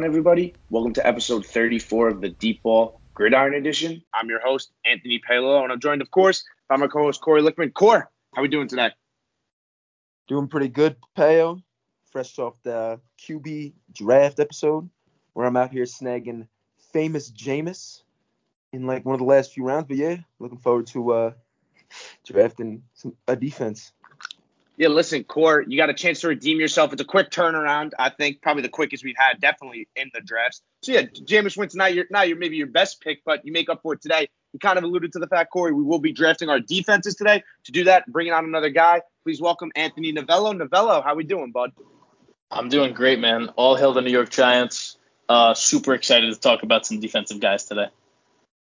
On, everybody? Welcome to episode 34 of the Deep Ball Gridiron Edition. I'm your host, Anthony Paolo, and I'm joined, of course, by my co-host Corey Lickman. Core, how we doing today? Doing pretty good, Payo. Fresh off the QB draft episode, where I'm out here snagging famous Jameis in like one of the last few rounds. But yeah, looking forward to uh, drafting some a defense. Yeah, listen, Core, you got a chance to redeem yourself. It's a quick turnaround. I think probably the quickest we've had, definitely in the drafts. So yeah, Jameis Winston, now you're now you're maybe your best pick, but you make up for it today. You kind of alluded to the fact, Corey, we will be drafting our defenses today. To do that, bringing on another guy. Please welcome Anthony Novello. Novello, how we doing, bud? I'm doing great, man. All hail the New York Giants. Uh, super excited to talk about some defensive guys today.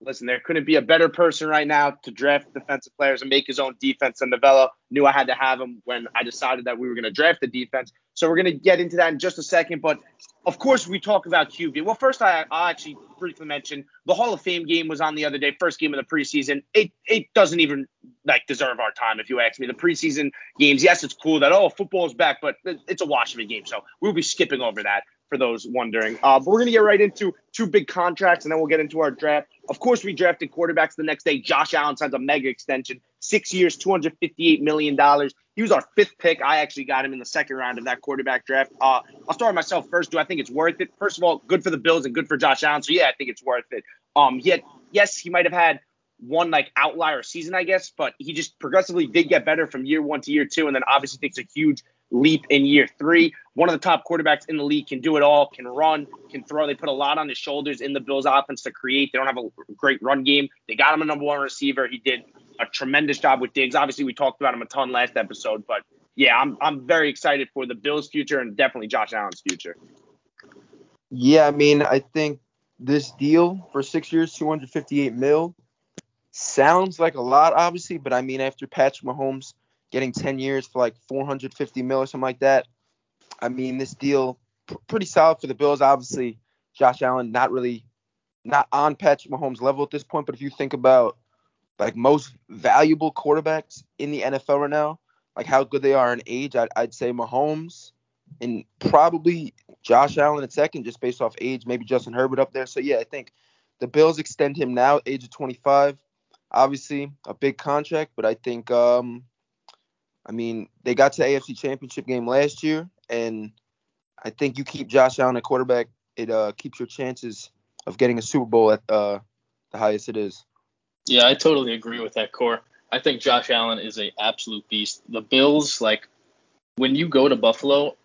Listen, there couldn't be a better person right now to draft defensive players and make his own defense than Novello. Knew I had to have him when I decided that we were going to draft the defense. So we're going to get into that in just a second. But of course, we talk about QB. Well, first, I, I actually briefly mention the Hall of Fame game was on the other day, first game of the preseason. It it doesn't even like deserve our time, if you ask me. The preseason games, yes, it's cool that oh football's back, but it's a Washington game, so we'll be skipping over that for those wondering. Uh, but we're gonna get right into two big contracts, and then we'll get into our draft. Of course, we drafted quarterbacks the next day. Josh Allen signs a mega extension, six years, $258 million. He was our fifth pick. I actually got him in the second round of that quarterback draft. Uh, I'll start myself first. Do I think it's worth it? First of all, good for the Bills and good for Josh Allen. So, yeah, I think it's worth it. Um, yet, yes, he might have had one like outlier season, I guess, but he just progressively did get better from year one to year two, and then obviously takes a huge leap in year three. One of the top quarterbacks in the league can do it all, can run, can throw. They put a lot on his shoulders in the Bills offense to create. They don't have a great run game. They got him a number one receiver. He did a tremendous job with Diggs. Obviously, we talked about him a ton last episode, but yeah, I'm I'm very excited for the Bills' future and definitely Josh Allen's future. Yeah, I mean, I think this deal for six years, 258 mil, sounds like a lot, obviously, but I mean, after Patrick Mahomes getting 10 years for like 450 mil or something like that. I mean, this deal pr- pretty solid for the Bills. Obviously, Josh Allen not really not on Patrick Mahomes level at this point, but if you think about like most valuable quarterbacks in the NFL right now, like how good they are in age, I'd, I'd say Mahomes and probably Josh Allen at second, just based off age, maybe Justin Herbert up there. So yeah, I think the Bills extend him now, age of 25. Obviously, a big contract, but I think um, I mean, they got to the AFC Championship game last year, and I think you keep Josh Allen at quarterback, it uh, keeps your chances of getting a Super Bowl at uh, the highest it is. Yeah, I totally agree with that core. I think Josh Allen is a absolute beast. The Bills, like, when you go to Buffalo,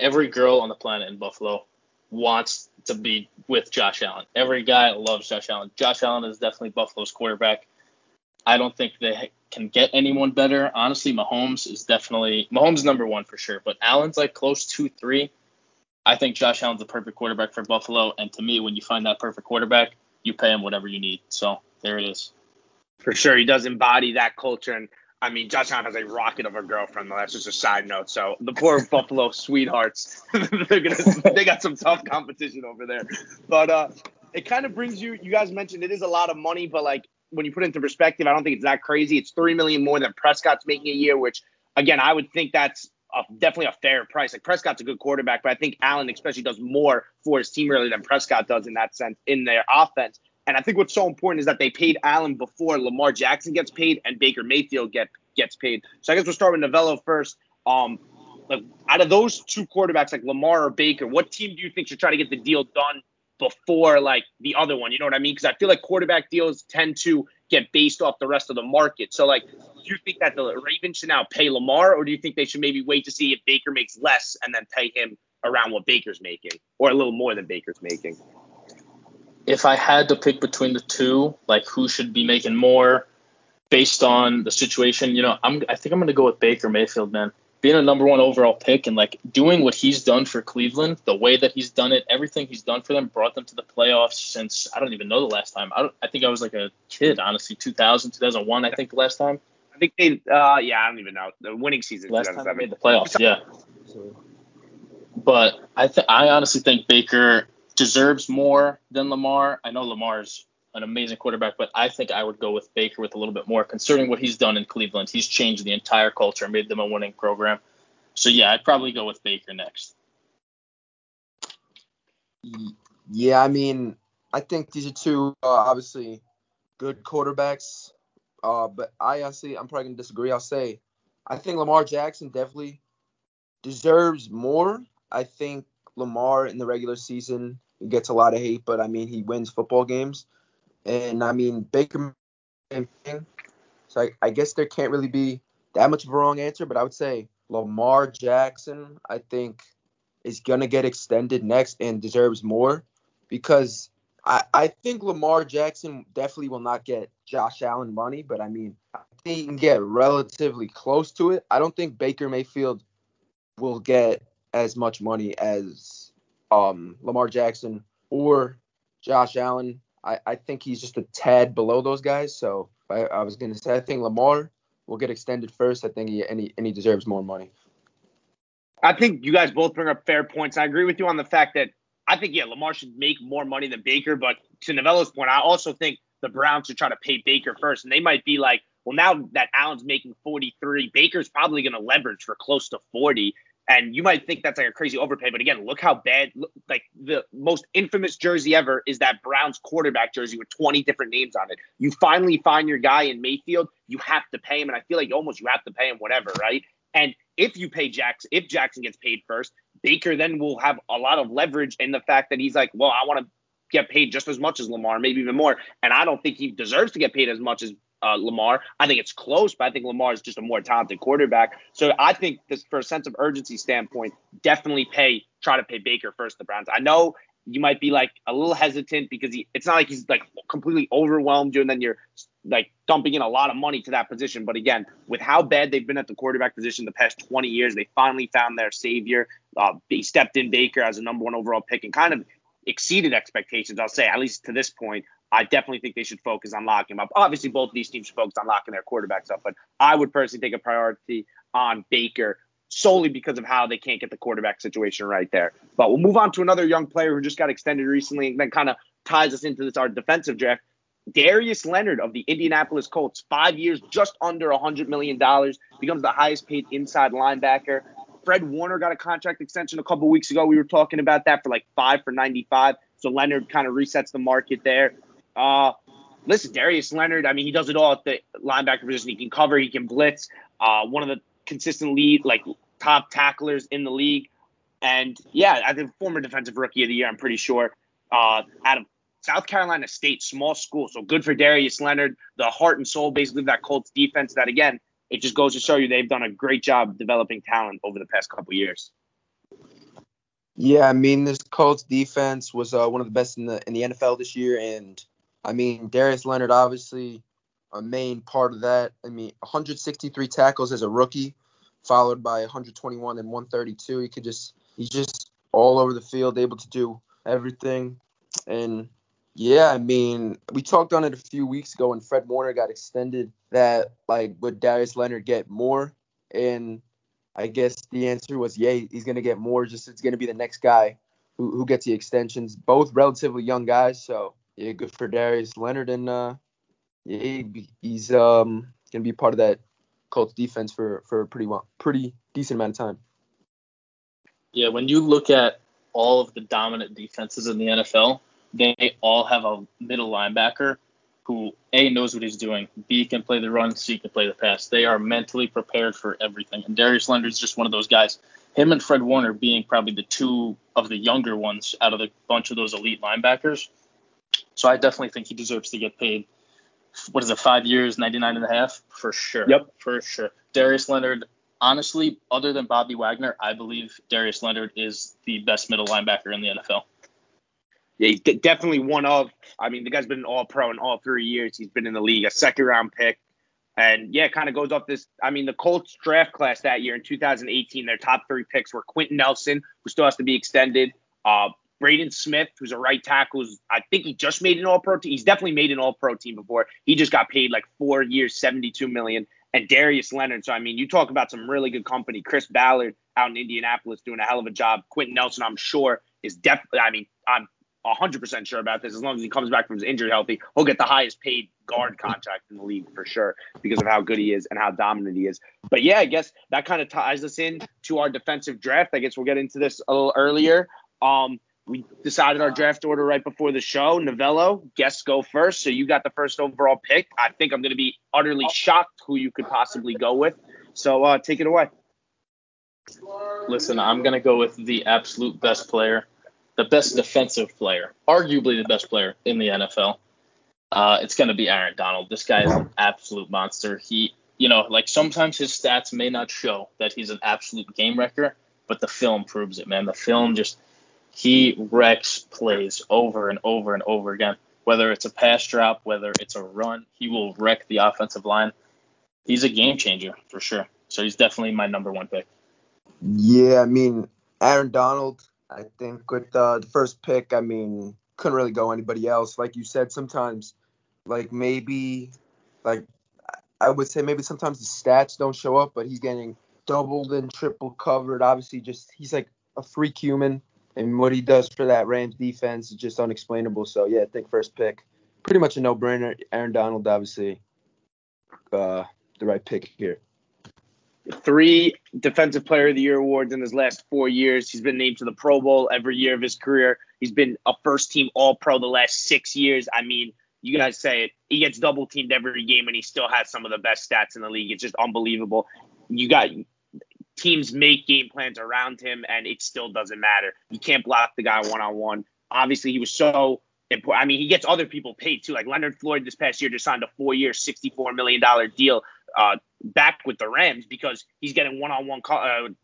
every girl on the planet in Buffalo wants to be with Josh Allen. Every guy loves Josh Allen. Josh Allen is definitely Buffalo's quarterback. I don't think they can get anyone better. Honestly, Mahomes is definitely Mahomes number one for sure, but Allen's like close to three. I think Josh Allen's the perfect quarterback for Buffalo, and to me, when you find that perfect quarterback, you pay him whatever you need. So there it is. For sure, he does embody that culture, and I mean, Josh Allen has a rocket of a girlfriend. Though. That's just a side note. So the poor Buffalo sweethearts, they're gonna, they got some tough competition over there. But uh, it kind of brings you. You guys mentioned it is a lot of money, but like when you put it into perspective, I don't think it's that crazy. It's three million more than Prescott's making a year, which again, I would think that's a, definitely a fair price. Like Prescott's a good quarterback, but I think Allen especially does more for his team really than Prescott does in that sense in their offense. And I think what's so important is that they paid Allen before Lamar Jackson gets paid and Baker Mayfield get gets paid. So I guess we'll start with Novello first. Um, like out of those two quarterbacks, like Lamar or Baker, what team do you think should try to get the deal done before like the other one. You know what I mean? Because I feel like quarterback deals tend to get based off the rest of the market. So like, do you think that the Ravens should now pay Lamar, or do you think they should maybe wait to see if Baker makes less and then pay him around what Baker's making, or a little more than Baker's making? If I had to pick between the two, like who should be making more based on the situation, you know, I'm I think I'm gonna go with Baker Mayfield, man being a number one overall pick and like doing what he's done for Cleveland, the way that he's done it, everything he's done for them, brought them to the playoffs since I don't even know the last time. I don't, I think I was like a kid, honestly, 2000, 2001, I think the last time. I think they, uh, yeah, I don't even know the winning season. Last time they made the playoffs, yeah. But I th- I honestly think Baker deserves more than Lamar. I know Lamar's an amazing quarterback, but I think I would go with Baker with a little bit more, considering what he's done in Cleveland. He's changed the entire culture made them a winning program. So yeah, I'd probably go with Baker next. Yeah, I mean, I think these are two uh, obviously good quarterbacks. Uh, but I honestly, I'm probably gonna disagree. I'll say, I think Lamar Jackson definitely deserves more. I think Lamar in the regular season gets a lot of hate, but I mean he wins football games, and I mean Baker, same thing. So I, I guess there can't really be that much of a wrong answer, but I would say Lamar Jackson, I think, is gonna get extended next and deserves more because I, I think Lamar Jackson definitely will not get Josh Allen money, but I mean, I think he can get relatively close to it. I don't think Baker Mayfield will get as much money as um, Lamar Jackson or Josh Allen. I, I think he's just a tad below those guys. So I, I was going to say, I think Lamar will get extended first. I think he and, he and he deserves more money. I think you guys both bring up fair points. I agree with you on the fact that I think yeah, Lamar should make more money than Baker. But to Novello's point, I also think the Browns should try to pay Baker first, and they might be like, well, now that Allen's making 43, Baker's probably going to leverage for close to 40. And you might think that's like a crazy overpay, but again, look how bad. Like the most infamous jersey ever is that Browns quarterback jersey with 20 different names on it. You finally find your guy in Mayfield, you have to pay him, and I feel like almost you have to pay him whatever, right? And if you pay Jackson, if Jackson gets paid first, Baker then will have a lot of leverage in the fact that he's like, well, I want to get paid just as much as Lamar, maybe even more. And I don't think he deserves to get paid as much as uh, Lamar. I think it's close, but I think Lamar is just a more talented quarterback. So I think this, for a sense of urgency standpoint, definitely pay, try to pay Baker first, the Browns. I know you might be like a little hesitant because he, it's not like he's like completely overwhelmed you and then you're like dumping in a lot of money to that position. But again, with how bad they've been at the quarterback position the past 20 years, they finally found their savior. Uh, they stepped in Baker as a number one overall pick and kind of exceeded expectations, I'll say, at least to this point. I definitely think they should focus on locking him up. Obviously, both of these teams should focus on locking their quarterbacks up, but I would personally take a priority on Baker solely because of how they can't get the quarterback situation right there. But we'll move on to another young player who just got extended recently and then kind of ties us into this our defensive draft. Darius Leonard of the Indianapolis Colts, five years, just under $100 million, becomes the highest paid inside linebacker. Fred Warner got a contract extension a couple weeks ago. We were talking about that for like five for 95. So Leonard kind of resets the market there. Uh, listen, Darius Leonard, I mean, he does it all at the linebacker position. He can cover, he can blitz. Uh, one of the consistent lead, like top tacklers in the league. And yeah, I think former defensive rookie of the year, I'm pretty sure. Uh, out of South Carolina State, small school. So good for Darius Leonard, the heart and soul basically of that Colts defense. That again, it just goes to show you they've done a great job developing talent over the past couple years. Yeah, I mean this Colts defense was uh, one of the best in the in the NFL this year, and I mean, Darius Leonard, obviously a main part of that. I mean, 163 tackles as a rookie, followed by 121 and 132. He could just, he's just all over the field, able to do everything. And yeah, I mean, we talked on it a few weeks ago when Fred Warner got extended. That like would Darius Leonard get more? And I guess the answer was yeah, he's gonna get more. Just it's gonna be the next guy who, who gets the extensions. Both relatively young guys, so yeah, good for Darius Leonard, and uh, yeah, he, he's um gonna be part of that Colts defense for for a pretty well, pretty decent amount of time. Yeah, when you look at all of the dominant defenses in the NFL, they all have a middle linebacker who A knows what he's doing, B can play the run, C can play the pass. They are mentally prepared for everything. And Darius Leonard is just one of those guys. Him and Fred Warner being probably the two of the younger ones out of the bunch of those elite linebackers so I definitely think he deserves to get paid. What is it, five years, 99 and a half? For sure. Yep. For sure. Darius Leonard, honestly, other than Bobby Wagner, I believe Darius Leonard is the best middle linebacker in the NFL. Yeah, he's definitely one of. I mean, the guy's been an all pro in all three years. He's been in the league, a second round pick. And yeah, kind of goes off this. I mean, the Colts draft class that year in 2018, their top three picks were Quenton Nelson, who still has to be extended, uh, Braden Smith, who's a right tackle, who's, I think he just made an All Pro team. He's definitely made an All Pro team before. He just got paid like four years, seventy-two million. And Darius Leonard. So I mean, you talk about some really good company. Chris Ballard out in Indianapolis doing a hell of a job. Quenton Nelson, I'm sure, is definitely. I mean, I'm 100% sure about this. As long as he comes back from his injury healthy, he'll get the highest paid guard contract in the league for sure because of how good he is and how dominant he is. But yeah, I guess that kind of ties us in to our defensive draft. I guess we'll get into this a little earlier. Um, we decided our draft order right before the show. Novello, guests go first. So you got the first overall pick. I think I'm going to be utterly shocked who you could possibly go with. So uh, take it away. Listen, I'm going to go with the absolute best player, the best defensive player, arguably the best player in the NFL. Uh, it's going to be Aaron Donald. This guy is an absolute monster. He, you know, like sometimes his stats may not show that he's an absolute game wrecker, but the film proves it, man. The film just he wrecks plays over and over and over again. Whether it's a pass drop, whether it's a run, he will wreck the offensive line. He's a game changer for sure. So he's definitely my number one pick. Yeah, I mean Aaron Donald. I think with uh, the first pick, I mean couldn't really go anybody else. Like you said, sometimes like maybe like I would say maybe sometimes the stats don't show up, but he's getting doubled and triple covered. Obviously, just he's like a freak human and what he does for that Rams defense is just unexplainable. So yeah, I think first pick, pretty much a no-brainer. Aaron Donald, obviously, uh, the right pick here. Three Defensive Player of the Year awards in his last four years. He's been named to the Pro Bowl every year of his career. He's been a first-team All-Pro the last six years. I mean, you guys say it. He gets double teamed every game, and he still has some of the best stats in the league. It's just unbelievable. You got teams make game plans around him, and it still doesn't matter. You can't block the guy one on one. Obviously, he was so important. I mean, he gets other people paid too. Like Leonard Floyd this past year just signed a four year, $64 million deal uh, back with the Rams because he's getting one on one,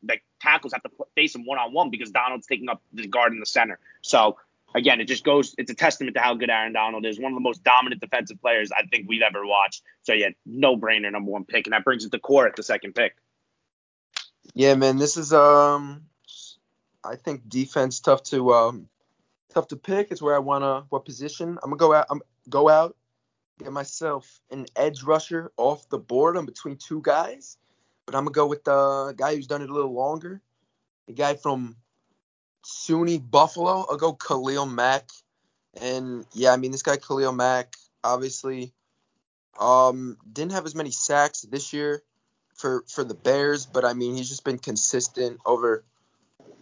like tackles have to face him one on one because Donald's taking up the guard in the center. So, again, it just goes, it's a testament to how good Aaron Donald is. One of the most dominant defensive players I think we've ever watched. So, yeah, no brainer, number one pick. And that brings it to core at the second pick. Yeah, man, this is um, I think defense tough to um, tough to pick. Is where I wanna what position I'm gonna go out. I'm go out, get myself an edge rusher off the board. I'm between two guys, but I'm gonna go with the guy who's done it a little longer. The guy from SUNY Buffalo. I'll go Khalil Mack. And yeah, I mean this guy Khalil Mack obviously um didn't have as many sacks this year for for the Bears, but I mean he's just been consistent over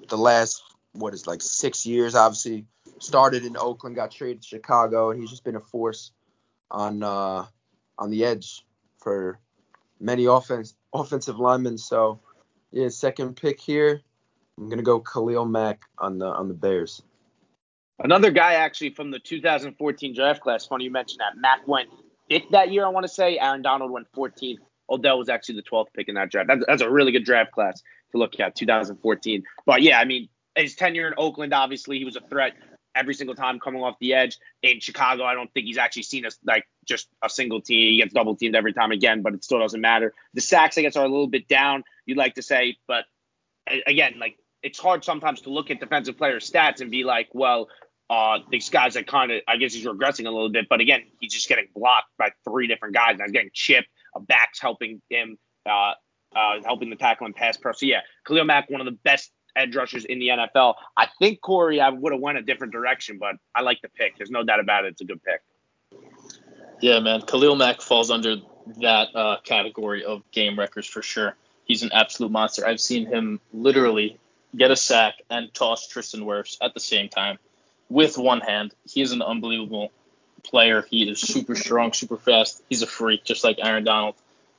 the last what is like six years. Obviously started in Oakland, got traded to Chicago, and he's just been a force on uh, on the edge for many offense offensive linemen. So yeah, second pick here. I'm gonna go Khalil Mack on the on the Bears. Another guy actually from the 2014 draft class. Funny you mentioned that. Mack went fifth that year. I want to say Aaron Donald went 14th. Odell was actually the 12th pick in that draft. That's, that's a really good draft class to look at, 2014. But yeah, I mean, his tenure in Oakland, obviously, he was a threat every single time coming off the edge. In Chicago, I don't think he's actually seen as like just a single team. He gets double teamed every time again, but it still doesn't matter. The sacks, I guess, are a little bit down. You'd like to say, but again, like it's hard sometimes to look at defensive player stats and be like, well, uh, these guys are kind of, I guess he's regressing a little bit, but again, he's just getting blocked by three different guys and he's getting chipped a back's helping him, uh, uh, helping the tackle and pass pro. So yeah, Khalil Mack, one of the best edge rushers in the NFL. I think Corey, I would have went a different direction, but I like the pick. There's no doubt about it. It's a good pick. Yeah, man. Khalil Mack falls under that uh, category of game records for sure. He's an absolute monster. I've seen him literally get a sack and toss Tristan Wirfs at the same time with one hand. He is an unbelievable player. He is super strong, super fast. He's a freak, just like Aaron Donald.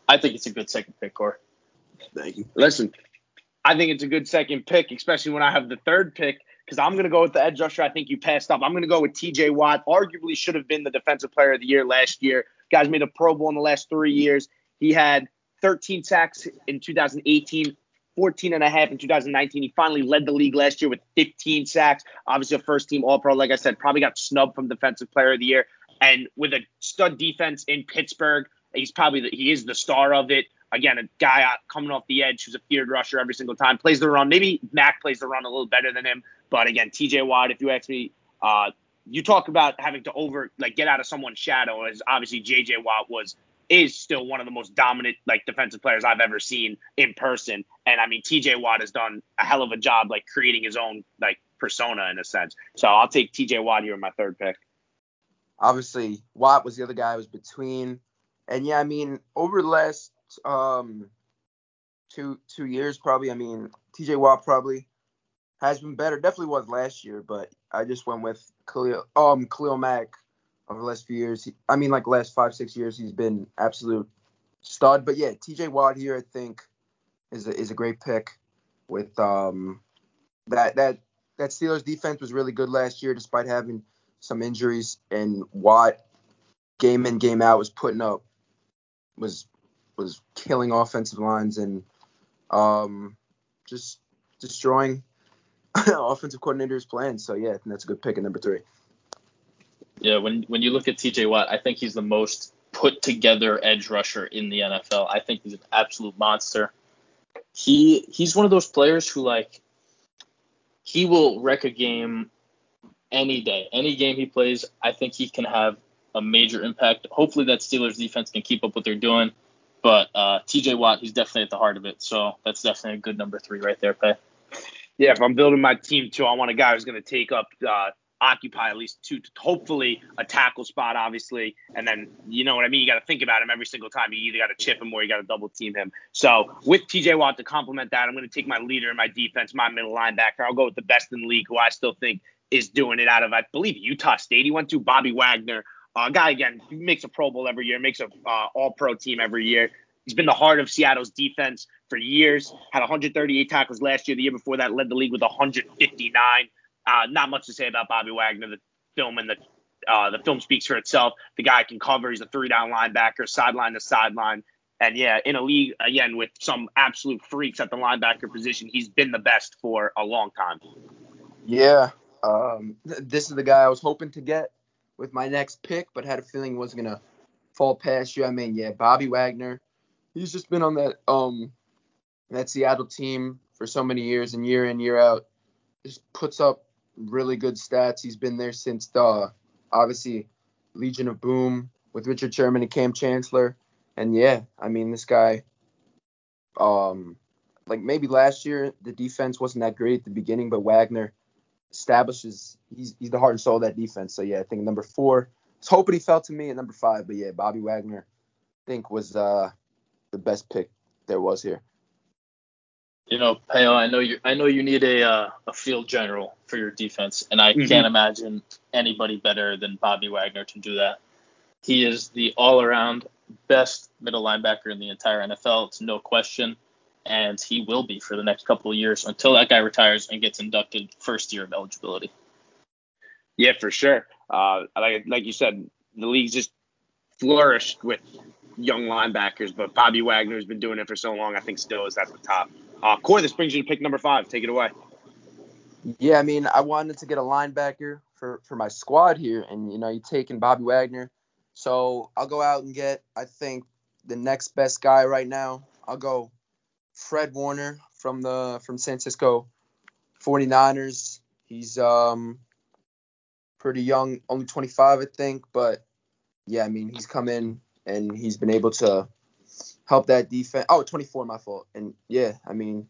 I think it's a good second pick, Core. Thank you. Listen, I think it's a good second pick, especially when I have the third pick, because I'm going to go with the edge rusher. I think you passed up. I'm going to go with TJ Watt. Arguably should have been the defensive player of the year last year. Guys made a Pro Bowl in the last three years. He had 13 sacks in 2018, 14 and a half in 2019. He finally led the league last year with 15 sacks. Obviously, a first team All Pro, like I said, probably got snubbed from Defensive Player of the Year. And with a stud defense in Pittsburgh, he's probably the, he is the star of it. Again, a guy coming off the edge who's a feared rusher every single time, plays the run. Maybe Mack plays the run a little better than him, but again, TJ Watt. If you ask me, uh, you talk about having to over like get out of someone's shadow. As obviously JJ Watt was is still one of the most dominant like defensive players I've ever seen in person. And I mean, TJ Watt has done a hell of a job like creating his own like persona in a sense. So I'll take TJ Watt here in my third pick. Obviously, Watt was the other guy I was between. And yeah, I mean, over the last um two two years probably, I mean, TJ Watt probably has been better. Definitely was last year, but I just went with Khalil um Khalil Mack over the last few years. I mean, like last five six years, he's been absolute stud. But yeah, T.J. Watt here, I think, is a, is a great pick. With um that that that Steelers defense was really good last year, despite having some injuries, and Watt game in game out was putting up was was killing offensive lines and um just destroying offensive coordinator's plans. So yeah, I think that's a good pick at number three. Yeah, when when you look at TJ Watt, I think he's the most put together edge rusher in the NFL. I think he's an absolute monster. He he's one of those players who like he will wreck a game any day. Any game he plays, I think he can have a major impact. Hopefully that Steelers defense can keep up what they're doing. But uh, TJ Watt, he's definitely at the heart of it. So that's definitely a good number three right there, Pay. Yeah, if I'm building my team too, I want a guy who's going to take up, uh, occupy at least two, hopefully a tackle spot, obviously, and then you know what I mean. You got to think about him every single time. You either got to chip him or you got to double team him. So with TJ Watt to complement that, I'm going to take my leader in my defense, my middle linebacker. I'll go with the best in the league, who I still think is doing it out of, I believe, Utah State. He went to Bobby Wagner. A guy again makes a Pro Bowl every year, makes a uh, All Pro team every year. He's been the heart of Seattle's defense for years. Had 138 tackles last year. The year before that, led the league with 159. Uh, not much to say about Bobby Wagner. The film and the uh, the film speaks for itself. The guy can cover. He's a three down linebacker, sideline to sideline. And yeah, in a league again with some absolute freaks at the linebacker position, he's been the best for a long time. Yeah, um, this is the guy I was hoping to get with my next pick, but had a feeling wasn't gonna fall past you. I mean, yeah, Bobby Wagner he's just been on that um that Seattle team for so many years and year in year out. Just puts up really good stats. He's been there since the obviously Legion of Boom with Richard Sherman and Kam Chancellor. And yeah, I mean this guy um like maybe last year the defense wasn't that great at the beginning, but Wagner establishes he's he's the heart and soul of that defense. So yeah, I think number four. I was hoping he fell to me at number five, but yeah, Bobby Wagner I think was uh the best pick there was here. You know, Peo, I know you I know you need a uh, a field general for your defense, and I mm-hmm. can't imagine anybody better than Bobby Wagner to do that. He is the all around best middle linebacker in the entire NFL. It's no question. And he will be for the next couple of years until that guy retires and gets inducted first year of eligibility. Yeah, for sure. Uh, like like you said, the league's just flourished with young linebackers, but Bobby Wagner has been doing it for so long. I think still is at the top. Uh, Corey, this brings you to pick number five. Take it away. Yeah, I mean, I wanted to get a linebacker for for my squad here, and you know, you're taking Bobby Wagner, so I'll go out and get. I think the next best guy right now. I'll go Fred Warner from the from San Francisco 49ers. He's um pretty young, only 25, I think, but yeah, I mean, he's come in and he's been able to help that defense. Oh, 24, my fault. And yeah, I mean,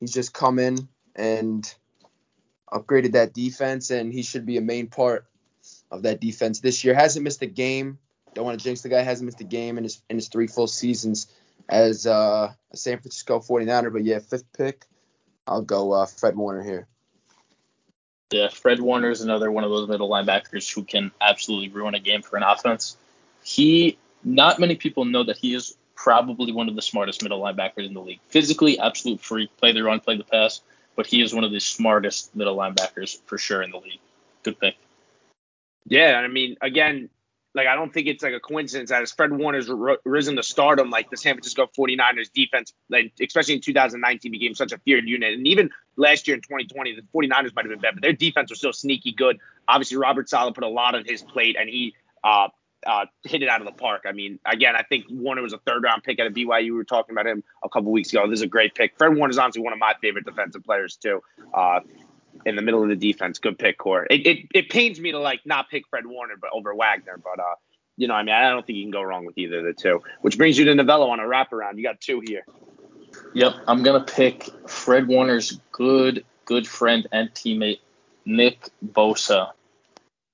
he's just come in and upgraded that defense, and he should be a main part of that defense this year. Hasn't missed a game. Don't want to jinx the guy. Hasn't missed a game in his in his three full seasons as uh, a San Francisco 49er. But yeah, fifth pick, I'll go uh, Fred Warner here. Yeah, Fred Warner is another one of those middle linebackers who can absolutely ruin a game for an offense. He not many people know that he is probably one of the smartest middle linebackers in the league. Physically, absolute freak, play the run, play the pass, but he is one of the smartest middle linebackers for sure in the league. Good pick. Yeah, I mean, again, like I don't think it's like a coincidence that as Fred Warner's risen to stardom, like the San Francisco 49ers defense, like especially in 2019, became such a feared unit. And even last year in 2020, the 49ers might have been better, but their defense was still sneaky good. Obviously, Robert Saleh put a lot on his plate, and he uh, uh, hit it out of the park. I mean, again, I think Warner was a third round pick out of BYU. We were talking about him a couple weeks ago. This is a great pick. Fred Warner is honestly one of my favorite defensive players too. Uh, in the middle of the defense, good pick, Core. It, it it pains me to like not pick Fred Warner, but over Wagner, but uh, you know, I mean, I don't think you can go wrong with either of the two. Which brings you to Novello on a wraparound. You got two here. Yep, I'm gonna pick Fred Warner's good good friend and teammate Nick Bosa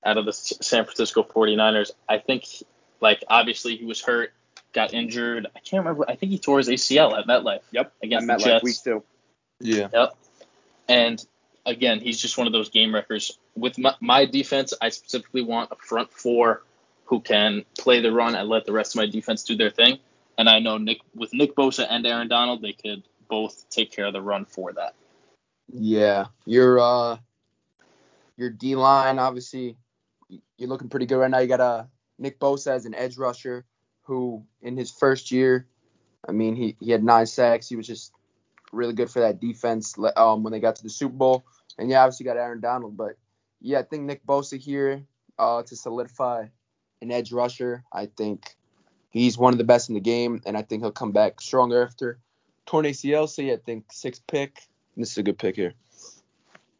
out of the San Francisco 49ers. I think, like, obviously he was hurt, got injured. I can't remember. I think he tore his ACL at MetLife. Yep. Against at the Jets. week two. Yeah. Yep. And again, he's just one of those game wreckers. with my, my defense, I specifically want a front four who can play the run and let the rest of my defense do their thing. And I know Nick with Nick Bosa and Aaron Donald, they could both take care of the run for that. Yeah, your uh, your D line obviously you're looking pretty good right now. You got uh Nick Bosa as an edge rusher who in his first year, I mean he he had nine sacks. He was just really good for that defense um when they got to the Super Bowl. And yeah, obviously got Aaron Donald, but yeah, I think Nick Bosa here uh to solidify an edge rusher. I think he's one of the best in the game, and I think he'll come back stronger after torn ACL. So yeah, I think sixth pick. This is a good pick here.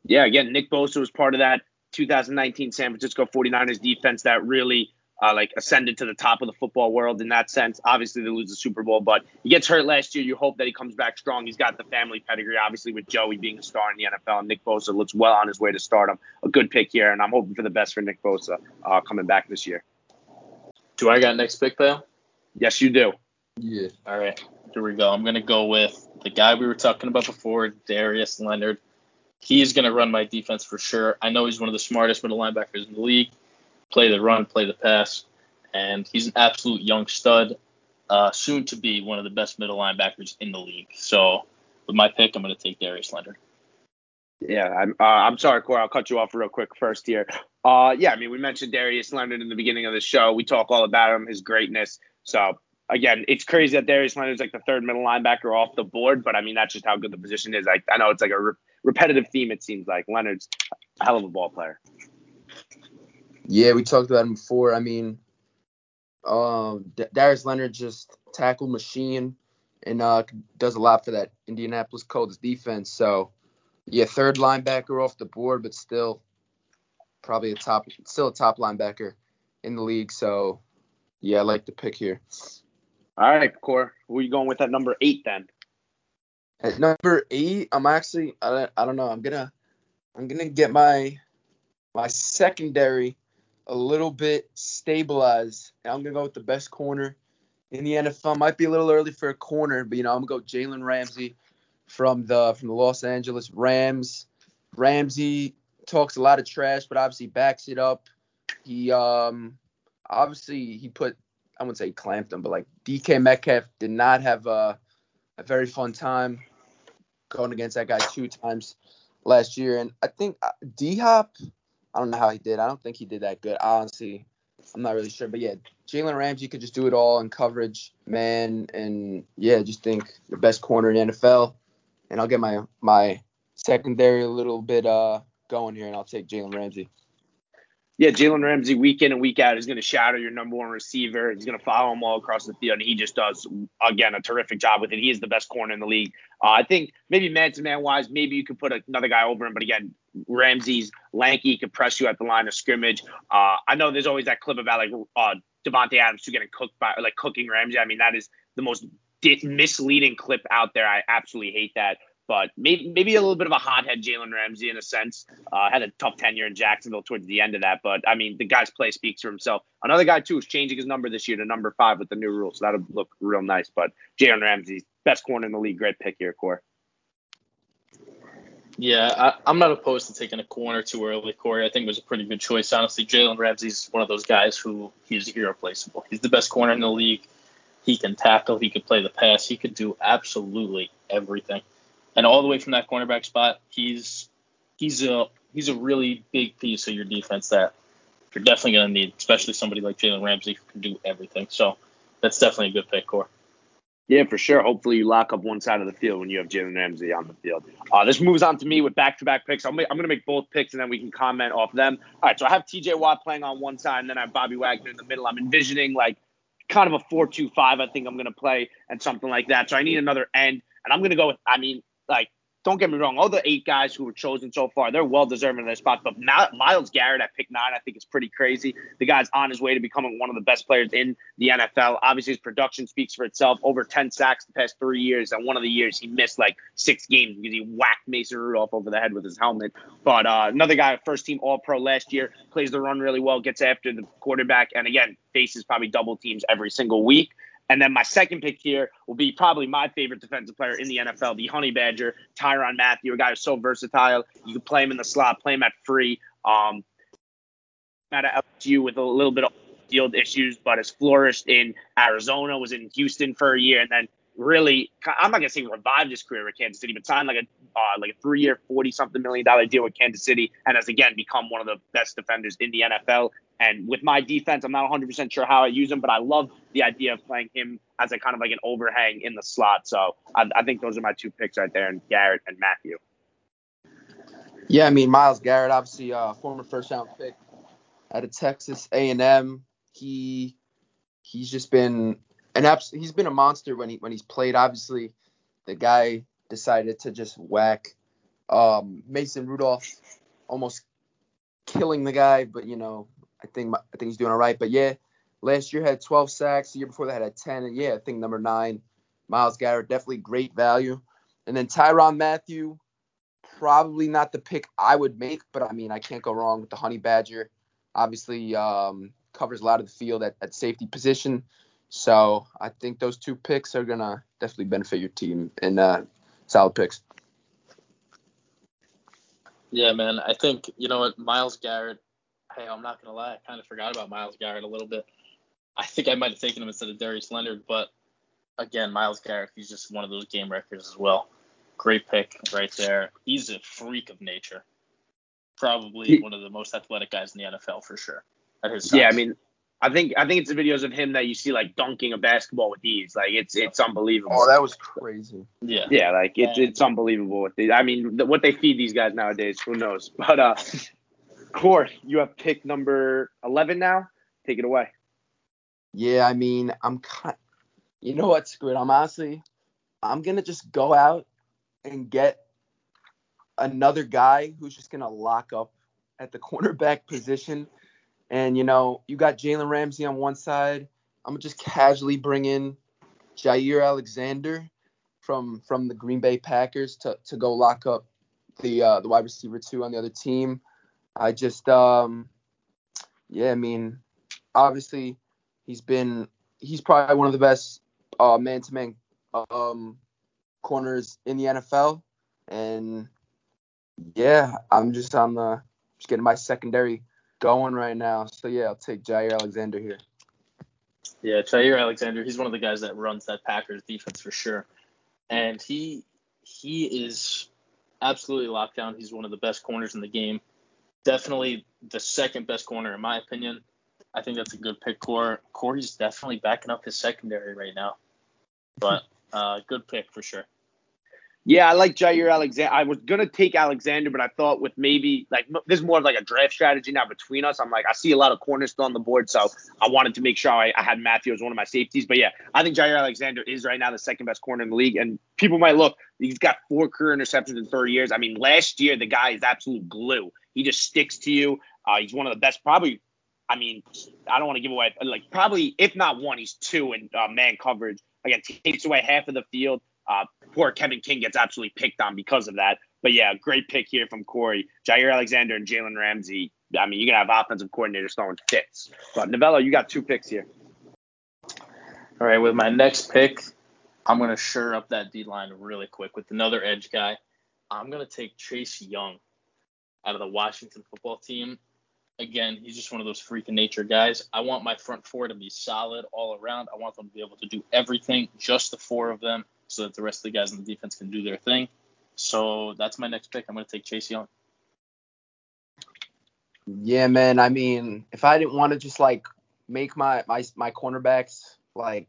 Yeah, again, Nick Bosa was part of that 2019 San Francisco 49ers defense that really uh, like ascended to the top of the football world in that sense. Obviously, they lose the Super Bowl, but he gets hurt last year. You hope that he comes back strong. He's got the family pedigree, obviously, with Joey being a star in the NFL, and Nick Bosa looks well on his way to stardom. A good pick here, and I'm hoping for the best for Nick Bosa uh, coming back this year. Do I got next pick, pal? Yes, you do. Yeah. All right, here we go. I'm gonna go with the guy we were talking about before, Darius Leonard. He's gonna run my defense for sure. I know he's one of the smartest middle linebackers in the league. Play the run, play the pass, and he's an absolute young stud. Uh, soon to be one of the best middle linebackers in the league. So with my pick, I'm gonna take Darius Leonard. Yeah, I'm. Uh, I'm sorry, Corey. I'll cut you off real quick first here. Uh, yeah, I mean, we mentioned Darius Leonard in the beginning of the show. We talk all about him, his greatness. So again, it's crazy that Darius Leonard's like the third middle linebacker off the board, but I mean, that's just how good the position is. I, I know it's like a repetitive theme. It seems like Leonard's a hell of a ball player. Yeah, we talked about him before. I mean, um, D- Darius Leonard just tackle machine and uh, does a lot for that Indianapolis Colts defense. So yeah, third linebacker off the board, but still probably a top, still a top linebacker in the league. So yeah, I like the pick here. All right, Core. Who are you going with at number eight then? At number eight, I'm actually I don't, I don't know. I'm gonna I'm gonna get my my secondary a little bit stabilized. I'm gonna go with the best corner in the NFL. Might be a little early for a corner, but you know I'm gonna go Jalen Ramsey from the from the Los Angeles Rams. Ramsey talks a lot of trash, but obviously backs it up. He um obviously he put I wouldn't say clamped him, but like DK Metcalf did not have a, a very fun time going against that guy two times last year, and I think uh, D Hop. I don't know how he did. I don't think he did that good. Honestly, I'm not really sure. But yeah, Jalen Ramsey could just do it all in coverage, man, and yeah, just think the best corner in the NFL. And I'll get my my secondary a little bit uh going here, and I'll take Jalen Ramsey yeah, Jalen Ramsey week in and week out is going to shadow your number one receiver. He's going to follow him all across the field, and he just does again a terrific job with it. He is the best corner in the league. Uh, I think maybe man to man wise, maybe you could put another guy over him, but again, Ramsey's lanky, could press you at the line of scrimmage. Uh, I know there's always that clip about like uh, Davante Adams who getting cooked by like cooking Ramsey. I mean, that is the most misleading clip out there. I absolutely hate that but maybe maybe a little bit of a hothead Jalen Ramsey in a sense. Uh, had a tough tenure in Jacksonville towards the end of that, but I mean the guy's play speaks for himself. Another guy too is changing his number this year to number five with the new rules, so that'll look real nice. But Jalen Ramsey, best corner in the league, great pick here, Core. Yeah, I, am not opposed to taking a corner too early, Corey. I think it was a pretty good choice. Honestly, Jalen Ramsey's one of those guys who he's irreplaceable. He's the best corner in the league. He can tackle. He can play the pass. He could do absolutely everything and all the way from that cornerback spot, he's he's a he's a really big piece of your defense that you're definitely going to need, especially somebody like Jalen Ramsey who can do everything. So that's definitely a good pick, Core. Yeah, for sure. Hopefully, you lock up one side of the field when you have Jalen Ramsey on the field. Uh, this moves on to me with back-to-back picks. I'm, I'm going to make both picks, and then we can comment off them. All right, so I have T.J. Watt playing on one side, and then I have Bobby Wagner in the middle. I'm envisioning like kind of a four-two-five. I think I'm going to play and something like that. So I need another end, and I'm going to go with. I mean, like don't get me wrong, all the eight guys who were chosen so far, they're well deserving of their spots. But Myles Garrett at pick nine, I think is pretty crazy. The guy's on his way to becoming one of the best players in the NFL. Obviously, his production speaks for itself. Over 10 sacks the past three years, and one of the years he missed like six games because he whacked Mason Rudolph over the head with his helmet. But uh, another guy, first team All Pro last year, plays the run really well, gets after the quarterback, and again faces probably double teams every single week. And then my second pick here will be probably my favorite defensive player in the NFL, the Honey Badger, Tyrann Mathieu, a guy who's so versatile. You can play him in the slot, play him at free. Um, at LSU with a little bit of field issues, but has flourished in Arizona, was in Houston for a year, and then really, I'm not gonna say revived his career with Kansas City, but signed like a uh, like a three year, forty something million dollar deal with Kansas City, and has again become one of the best defenders in the NFL. And with my defense, I'm not 100 percent sure how I use him, but I love the idea of playing him as a kind of like an overhang in the slot. So I, I think those are my two picks right there, and Garrett and Mathieu. Yeah, I mean Myles Garrett, obviously uh, former first round pick out of Texas A&M. He he's just been an abs- he's been a monster when he when he's played. Obviously, the guy decided to just whack um, Mason Rudolph, almost killing the guy. But you know, I think I think he's doing all right. But yeah, last year had 12 sacks. The year before that had 10. And yeah, I think number nine, Myles Garrett, definitely great value. And then Tyrann Mathieu, probably not the pick I would make, but I mean I can't go wrong with the Honey Badger. Obviously, um, covers a lot of the field at, at safety position. So I think those two picks are gonna definitely benefit your team in uh, solid picks. Yeah, man. I think you know what, Myles Garrett. Hey, I'm not gonna lie, I kind of forgot about Myles Garrett a little bit. I think I might have taken him instead of Darius Leonard, but again, Myles Garrett, he's just one of those game records as well. Great pick right there. He's a freak of nature. Probably he, one of the most athletic guys in the NFL for sure. At his size. Yeah, I mean, I think I think it's the videos of him that you see like dunking a basketball with ease. Like it's it's unbelievable. Oh, that was crazy. Yeah. Yeah, like it's it's unbelievable what they. I mean, what they feed these guys nowadays, who knows? But uh, Core, you have pick number eleven now. Take it away. Yeah, I mean, I'm kind. You know what, Squid? I'm honestly, I'm gonna just go out and get another guy who's just gonna lock up at the cornerback position and you know, you got Jalen Ramsey on one side. I'm gonna just casually bring in Jaire Alexander from from the Green Bay Packers to, to go lock up the uh, the wide receiver two on the other team. I just um yeah, I mean, obviously he's been he's probably one of the best uh man to man um corners in the NFL. And yeah, I'm just on the just getting my secondary going right now. So yeah, I'll take Jaire Alexander here. Yeah, Jaire Alexander, he's one of the guys that runs that Packers defense for sure. And he he is absolutely locked down. He's one of the best corners in the game. Definitely the second best corner in my opinion. I think that's a good pick. Core Corey's definitely backing up his secondary right now. But uh, good pick for sure. Yeah, I like Jaire Alexander. I was gonna take Alexander, but I thought with maybe like this is more of like a draft strategy now between us. I'm like I see a lot of corners still on the board, so I wanted to make sure I, I had Mathieu as one of my safeties. But yeah, I think Jaire Alexander is right now the second best corner in the league, and people might look. He's got four career interceptions in 30 years. I mean, last year the guy is absolute glue. He just sticks to you. Uh, he's one of the best, probably. I mean, I don't want to give away like probably if not one, he's two in uh, man coverage. Again, takes away half of the field. Uh, poor Kevin King gets absolutely picked on because of that. But yeah, great pick here from Corey. Jaire Alexander and Jalen Ramsey. I mean, you can have offensive coordinators throwing fits. But Novello, you got two picks here. All right, with my next pick, I'm going to sure up that D line really quick with another edge guy. I'm going to take Chase Young out of the Washington football team. Again, he's just one of those freak of nature guys. I want my front four to be solid all around. I want them to be able to do everything, just the four of them so that the rest of the guys on the defense can do their thing. So that's my next pick. I'm going to take Chase Young. Yeah, man. I mean, if I didn't want to just like make my my my cornerbacks like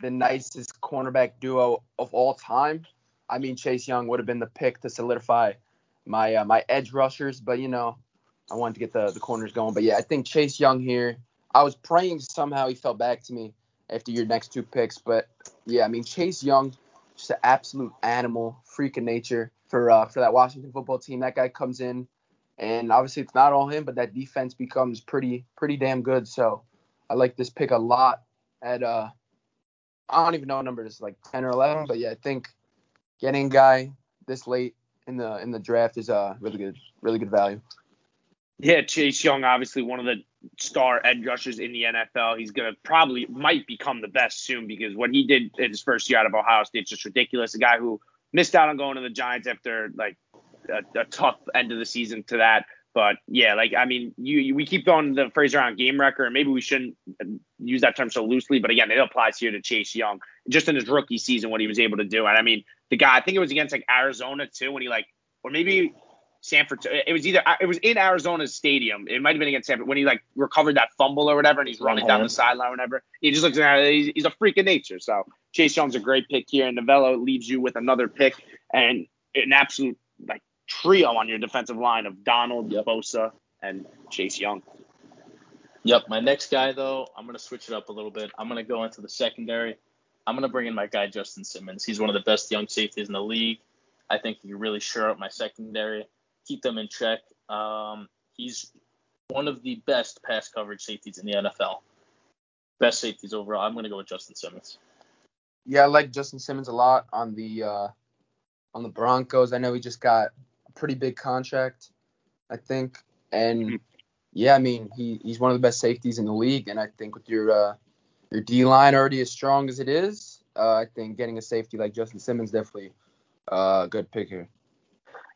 the nicest cornerback duo of all time, I mean Chase Young would have been the pick to solidify my uh, my edge rushers. But you know, I wanted to get the the corners going. But yeah, I think Chase Young here. I was praying somehow he fell back to me after your next two picks, but yeah, I mean Chase Young just an absolute animal, freak of nature for uh, for that Washington football team. That guy comes in, and obviously it's not all him, but that defense becomes pretty pretty damn good. So I like this pick a lot. At uh, I don't even know what number it is, like 10 or 11, but yeah, I think getting guy this late in the in the draft is uh really good, really good value. Yeah, Chase Young, obviously one of the star edge rushers in the NFL. He's gonna probably might become the best soon because what he did in his first year out of Ohio State is just ridiculous. A guy who missed out on going to the Giants after like a, a tough end of the season to that. But yeah, like I mean, you, you, we keep throwing the phrase around game record, and maybe we shouldn't use that term so loosely. But again, it applies here to Chase Young, just in his rookie season, what he was able to do. And I mean, the guy, I think it was against like Arizona too, when he like, or maybe Sanford. It was either it was in Arizona's stadium. It might have been against Sanford when he like recovered that fumble or whatever, and he's running down the uh-huh. sideline or whatever. He just looks at he's, he's a freak of nature. So Chase Young's a great pick here, and Novello leaves you with another pick and an absolute like trio on your defensive line of Donald, yep. Bosa, and Chase Young. Yep. My next guy, though, I'm going to switch it up a little bit. I'm going to go into the secondary. I'm going to bring in my guy, Justin Simmons. He's one of the best young safeties in the league. I think he really sure up my secondary, keep them in check. Um, he's one of the best pass coverage safeties in the NFL. Best safeties overall. I'm going to go with Justin Simmons. Yeah, I like Justin Simmons a lot on the uh, on the Broncos. I know he just got a pretty big contract, I think. And mm-hmm. yeah, I mean he, he's one of the best safeties in the league, and I think with your uh, your D line already as strong as it is, uh, I think getting a safety like Justin Simmons definitely uh, a good pick here.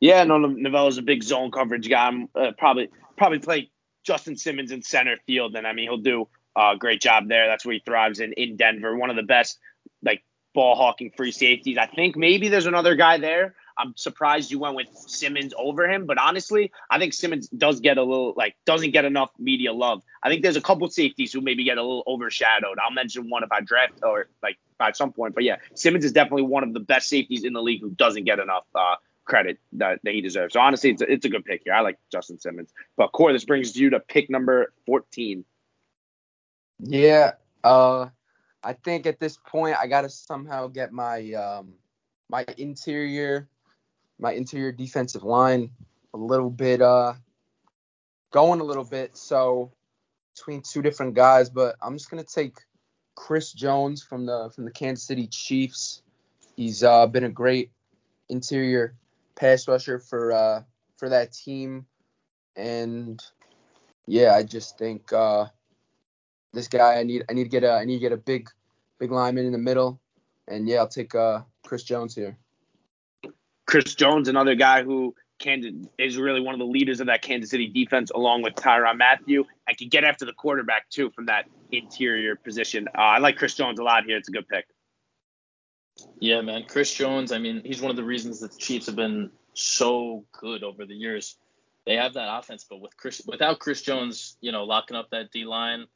Yeah, no, Novello's a big zone coverage guy. I'm, uh, probably probably play Justin Simmons in center field, and I mean he'll do a great job there. That's where he thrives in in Denver. One of the best like ball hawking free safeties. I think maybe there's another guy there I'm surprised you went with Simmons over him, but honestly, I think Simmons does get a little like doesn't get enough media love. I think there's a couple safeties who maybe get a little overshadowed. I'll mention one if I draft or like at some point, but yeah, Simmons is definitely one of the best safeties in the league who doesn't get enough uh, credit that, that he deserves. So honestly, it's a, it's a good pick here. I like Justin Simmons. But Core, this brings you to pick number 14. Yeah, uh, I think at this point I gotta somehow get my um, my interior my interior defensive line a little bit uh going a little bit. So between two different guys, but I'm just gonna take Chris Jones from the from the Kansas City Chiefs. He's uh, been a great interior pass rusher for uh, for that team, and yeah, I just think uh, this guy I need I need to get a I need to get a big big lineman in the middle, and yeah, I'll take uh, Chris Jones here. Chris Jones, another guy who Kansas is really one of the leaders of that Kansas City defense, along with Tyrann Mathieu, and can get after the quarterback too from that interior position. Uh, I like Chris Jones a lot here. It's a good pick. Yeah, man, Chris Jones. I mean, he's one of the reasons that the Chiefs have been so good over the years. They have that offense, but with Chris, without Chris Jones, you know, locking up that D line,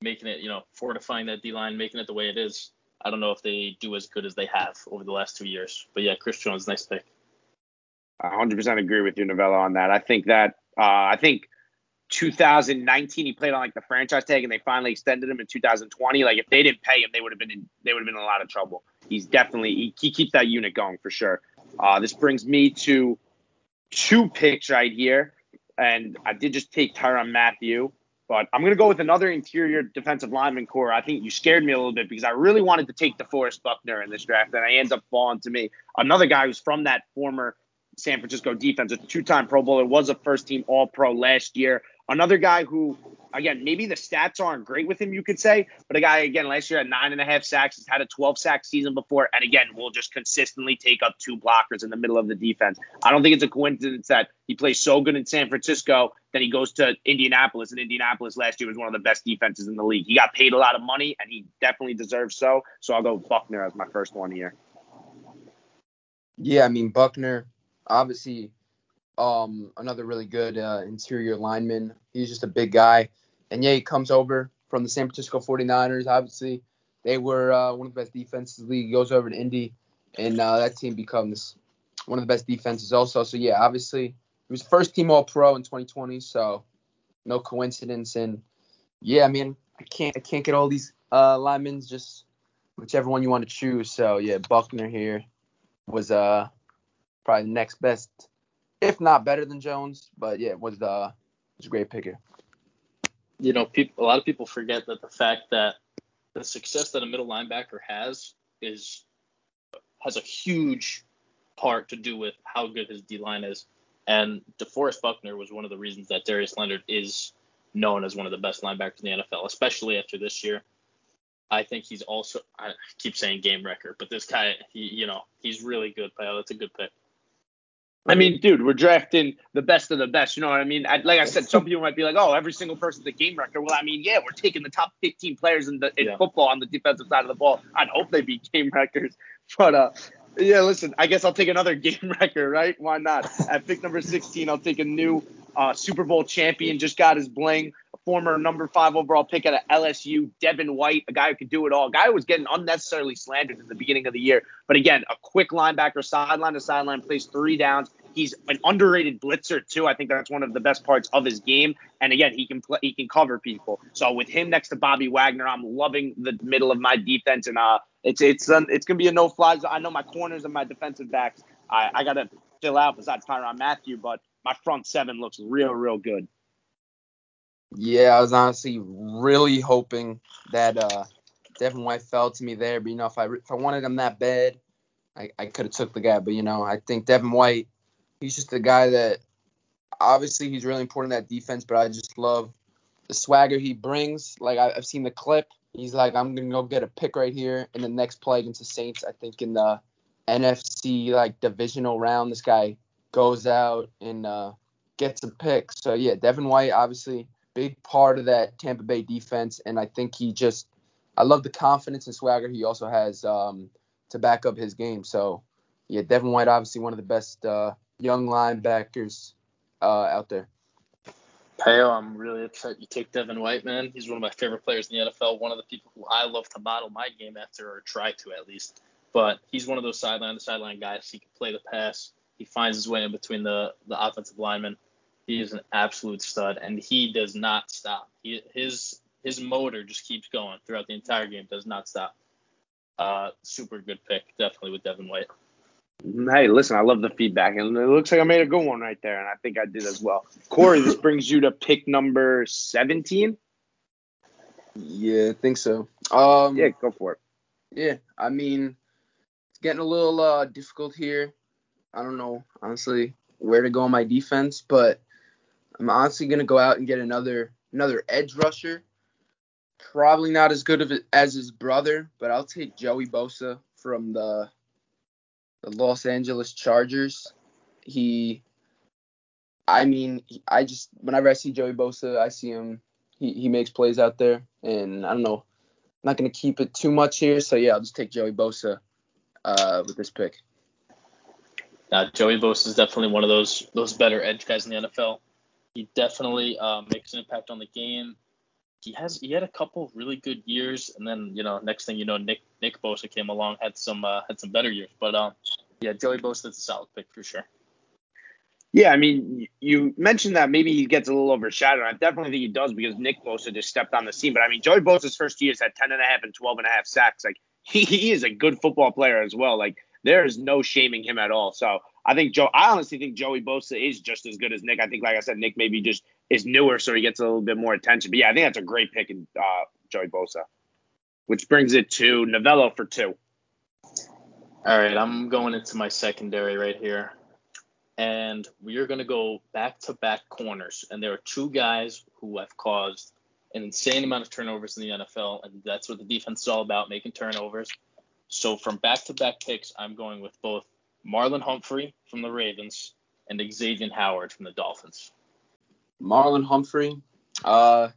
making it, you know, fortifying that D line, making it the way it is, I don't know if they do as good as they have over the last two years. But yeah, Chris Jones, nice pick. 100% agree with you, Novello, on that. I think that uh, I think 2019 he played on like the franchise tag, and they finally extended him in 2020. Like if they didn't pay him, they would have been in they would have been in a lot of trouble. He's definitely he, he keeps that unit going for sure. Uh, this brings me to two picks right here, and I did just take Tyrann Mathieu But I'm going to go with another interior defensive lineman core. I think you scared me a little bit because I really wanted to take DeForest Buckner in this draft, and I ends up falling to me. Another guy who's from that former San Francisco defense, a two-time Pro Bowler, was a first-team All-Pro last year. Another guy who, again, maybe the stats aren't great with him, you could say, but a guy again last year had nine and a half sacks, has had a 12 sack season before, and again will just consistently take up two blockers in the middle of the defense. I don't think it's a coincidence that he plays so good in San Francisco that he goes to Indianapolis, and Indianapolis last year was one of the best defenses in the league. He got paid a lot of money, and he definitely deserves so. So I'll go Buckner as my first one here. Yeah, I mean Buckner, obviously um, another really good uh, interior lineman. He's just a big guy. And yeah, he comes over from the San Francisco 49ers. Obviously, they were uh, one of the best defenses league. He goes over to Indy, and uh, that team becomes one of the best defenses also. So yeah, obviously, he was first team All Pro in 2020. So no coincidence. And yeah, I mean, I can't I can't get all these uh, linemen. Just whichever one you want to choose. So yeah, Buckner here was uh probably the next best if not better than Jones. But yeah, was uh, the was a great picker. You know, people, a lot of people forget that the fact that the success that a middle linebacker has is has a huge part to do with how good his D line is. And DeForest Buckner was one of the reasons that Darius Leonard is known as one of the best linebackers in the NFL, especially after this year. I think he's also I keep saying game record, but this guy, he, you know, he's really good. Pal, that's a good pick. I mean, dude, we're drafting the best of the best. You know what I mean? I, like I said, some people might be like, "Oh, every single person's a game record." Well, I mean, yeah, we're taking the top 15 players in the in Yeah. football on the defensive side of the ball. I'd hope they be game records, but uh, yeah, listen, I guess I'll take another game record, right? Why not? At pick number 16, I'll take a new uh, Super Bowl champion, just got his bling, a former number five overall pick at LSU, Devin White, a guy who could do it all, a guy who was getting unnecessarily slandered in the beginning of the year, but again, a quick linebacker, sideline to sideline, plays three downs. He's an underrated blitzer too. I think that's one of the best parts of his game. And again, he can play, he can cover people. So with him next to Bobby Wagner, I'm loving the middle of my defense, and uh, it's it's um, it's gonna be a no fly zone. I know my corners and my defensive backs. I, I gotta fill out besides Tyrann Mathieu, but my front seven looks real real good. Yeah, I was honestly really hoping that uh, Devin White fell to me there, but you know, if I if I wanted him that bad, I, I could have took the guy. But you know, I think Devin White, he's just a guy that obviously he's really important that defense, but I just love the swagger he brings. Like I, I've seen the clip, he's like, I'm gonna go get a pick right here in the next play against the Saints. I think in the NFC like divisional round, this guy goes out and uh, gets a pick. So yeah, Devin White obviously big part of that Tampa Bay defense, and I think he just I love the confidence and swagger he also has um, to back up his game. So yeah, Devin White obviously one of the best uh, young linebackers uh, out there. Peo, I'm really upset you took Devin White, man. He's one of my favorite players in the NFL. One of the people who I love to model my game after, or try to at least. But he's one of those sideline to sideline guys. He can play the pass. He finds his way in between the the offensive linemen. He is an absolute stud, and he does not stop. He, his his motor just keeps going throughout the entire game. Does not stop. Uh, super good pick, definitely with Devin White. Hey, listen, I love the feedback, and it looks like I made a good one right there, and I think I did as well. Corey, this brings you to pick number 17. Yeah, I think so. Um, Yeah, go for it. Yeah, I mean, it's getting a little uh, difficult here. I don't know, honestly, where to go on my defense, but I'm honestly gonna go out and get another another edge rusher. Probably not as good of it as his brother, but I'll take Joey Bosa from the the Los Angeles Chargers. He, I mean, I just whenever I see Joey Bosa, I see him. He he makes plays out there, and I don't know. I'm not to keep it too much here, so yeah, I'll just take Joey Bosa uh, with this pick. Uh, Joey Bosa is definitely one of those those better edge guys in the NFL. He definitely uh, makes an impact on the game. He has he had a couple really good years, and then you know next thing you know Nick Nick Bosa came along had some uh, had some better years. But um yeah Joey Bosa is a solid pick for sure. Yeah, I mean, you mentioned that maybe he gets a little overshadowed. I definitely think he does because Nick Bosa just stepped on the scene. But I mean, Joey Bosa's first years had 10 and a half and 12 and a half sacks. Like, he, he is a good football player as well. Like, there is no shaming him at all. So I think Joe, I honestly think Joey Bosa is just as good as Nick. I think, like I said, Nick maybe just is newer, so he gets a little bit more attention. But yeah, I think that's a great pick in uh, Joey Bosa, which brings it to Novello for two. All right, I'm going into my secondary right here. And we are going to go back to back corners. And there are two guys who have caused an insane amount of turnovers in the NFL. And that's what the defense is all about, making turnovers. So from back to back picks, I'm going with both Marlon Humphrey from the Ravens and Xavien Howard from the Dolphins. Marlon Humphrey. Uh,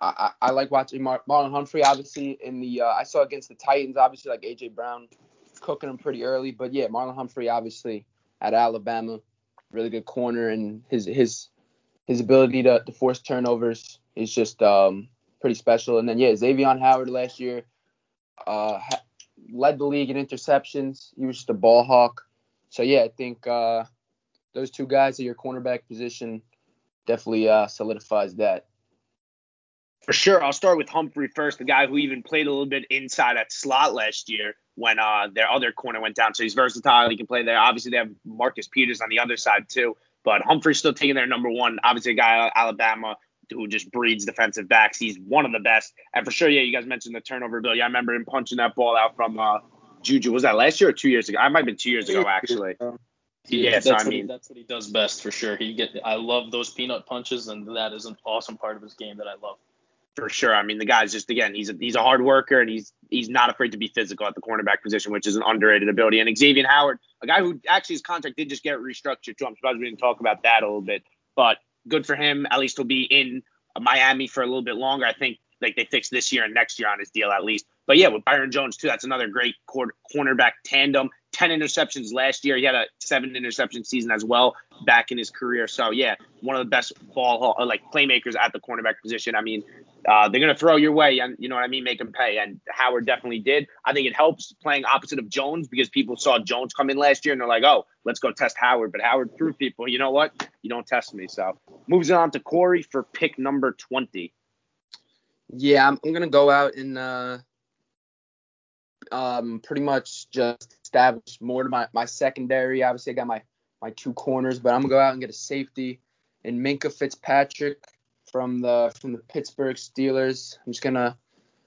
I, I, like watching Mar- Marlon Humphrey. Obviously, in the uh, I saw against the Titans. Obviously, like AJ Brown, cooking him pretty early. But yeah, Marlon Humphrey, obviously at Alabama, really good corner, and his his his ability to, to force turnovers is just um, pretty special. And then yeah, Xavien Howard last year uh, ha- led the league in interceptions. He was just a ball hawk. So yeah, I think uh, those two guys at your cornerback position definitely uh, solidifies that. For sure. I'll start with Humphrey first, the guy who even played a little bit inside at slot last year when uh, their other corner went down. So he's versatile. He can play there. Obviously, they have Marcus Peters on the other side, too. But Humphrey's still taking their number one. Obviously, a guy at Alabama who just breeds defensive backs. He's one of the best. And for sure, yeah, you guys mentioned the turnover bill. Yeah, I remember him punching that ball out from uh, Juju. Was that last year or two years ago? I might have been two years ago, actually. Yeah, that's so I what, mean- that's what he does best for sure. He get I love those peanut punches, and that is an awesome part of his game that I love. For sure. I mean, the guy's just again, he's a he's a hard worker and he's he's not afraid to be physical at the cornerback position, which is an underrated ability. And Xavien Howard, a guy who actually his contract did just get restructured too. I'm surprised we didn't talk about that a little bit, but good for him. At least he'll be in Miami for a little bit longer. I think like they fixed this year and next year on his deal at least. But yeah, with Byron Jones too, that's another great cor- cornerback tandem. Ten interceptions last year. He had a seven interception season as well back in his career. So yeah, one of the best ball like playmakers at the cornerback position. I mean, uh, they're gonna throw your way, and you know what I mean, make them pay. And Howard definitely did. I think it helps playing opposite of Jones because people saw Jones come in last year and they're like, oh, let's go test Howard. But Howard threw people. You know what? You don't test me. So moves on to Corey for pick number twenty. Yeah, I'm, I'm gonna go out and uh, um, pretty much just establish more to my, my secondary. Obviously, I got my my two corners, but I'm gonna go out and get a safety and Minkah Fitzpatrick from the from the Pittsburgh Steelers. I'm just gonna,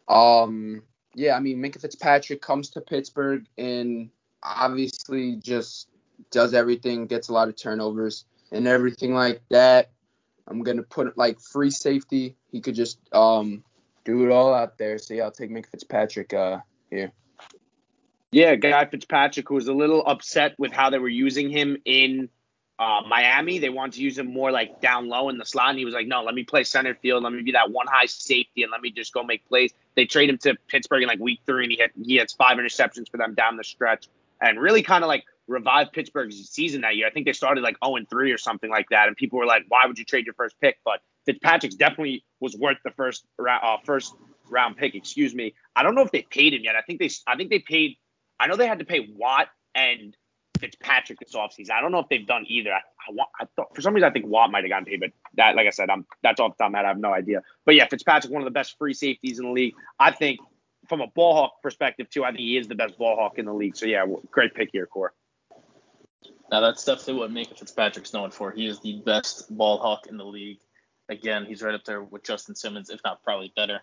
um, yeah, I mean Minkah Fitzpatrick comes to Pittsburgh and obviously just does everything, gets a lot of turnovers and everything like that. I'm gonna put like free safety. He could just um do it all out there. So yeah, I'll take Minkah Fitzpatrick uh here. Yeah, Guy Fitzpatrick, who was a little upset with how they were using him in uh, Miami. They wanted to use him more like down low in the slot. And he was like, no, let me play center field. Let me be that one high safety and let me just go make plays. They trade him to Pittsburgh in like week three and he had he has five interceptions for them down the stretch and really kind of like revived Pittsburgh's season that year. I think they started like 0 and 3 or something like that. And people were like, why would you trade your first pick? But Fitzpatrick's definitely was worth the first round, uh, first round pick. Excuse me. I don't know if they paid him yet. I think they I think they paid. I know they had to pay Watt and Fitzpatrick this offseason. I don't know if they've done either. I, I, want, I thought for some reason I think Watt might have gotten paid, but that, like I said, I'm that's off the top of. I have no idea. But yeah, Fitzpatrick, one of the best free safeties in the league. I think from a ball hawk perspective too, I think he is the best ball hawk in the league. So yeah, great pick here, Core. Now that's definitely what Minkah Fitzpatrick's known for. He is the best ball hawk in the league. Again, he's right up there with Justin Simmons, if not probably better.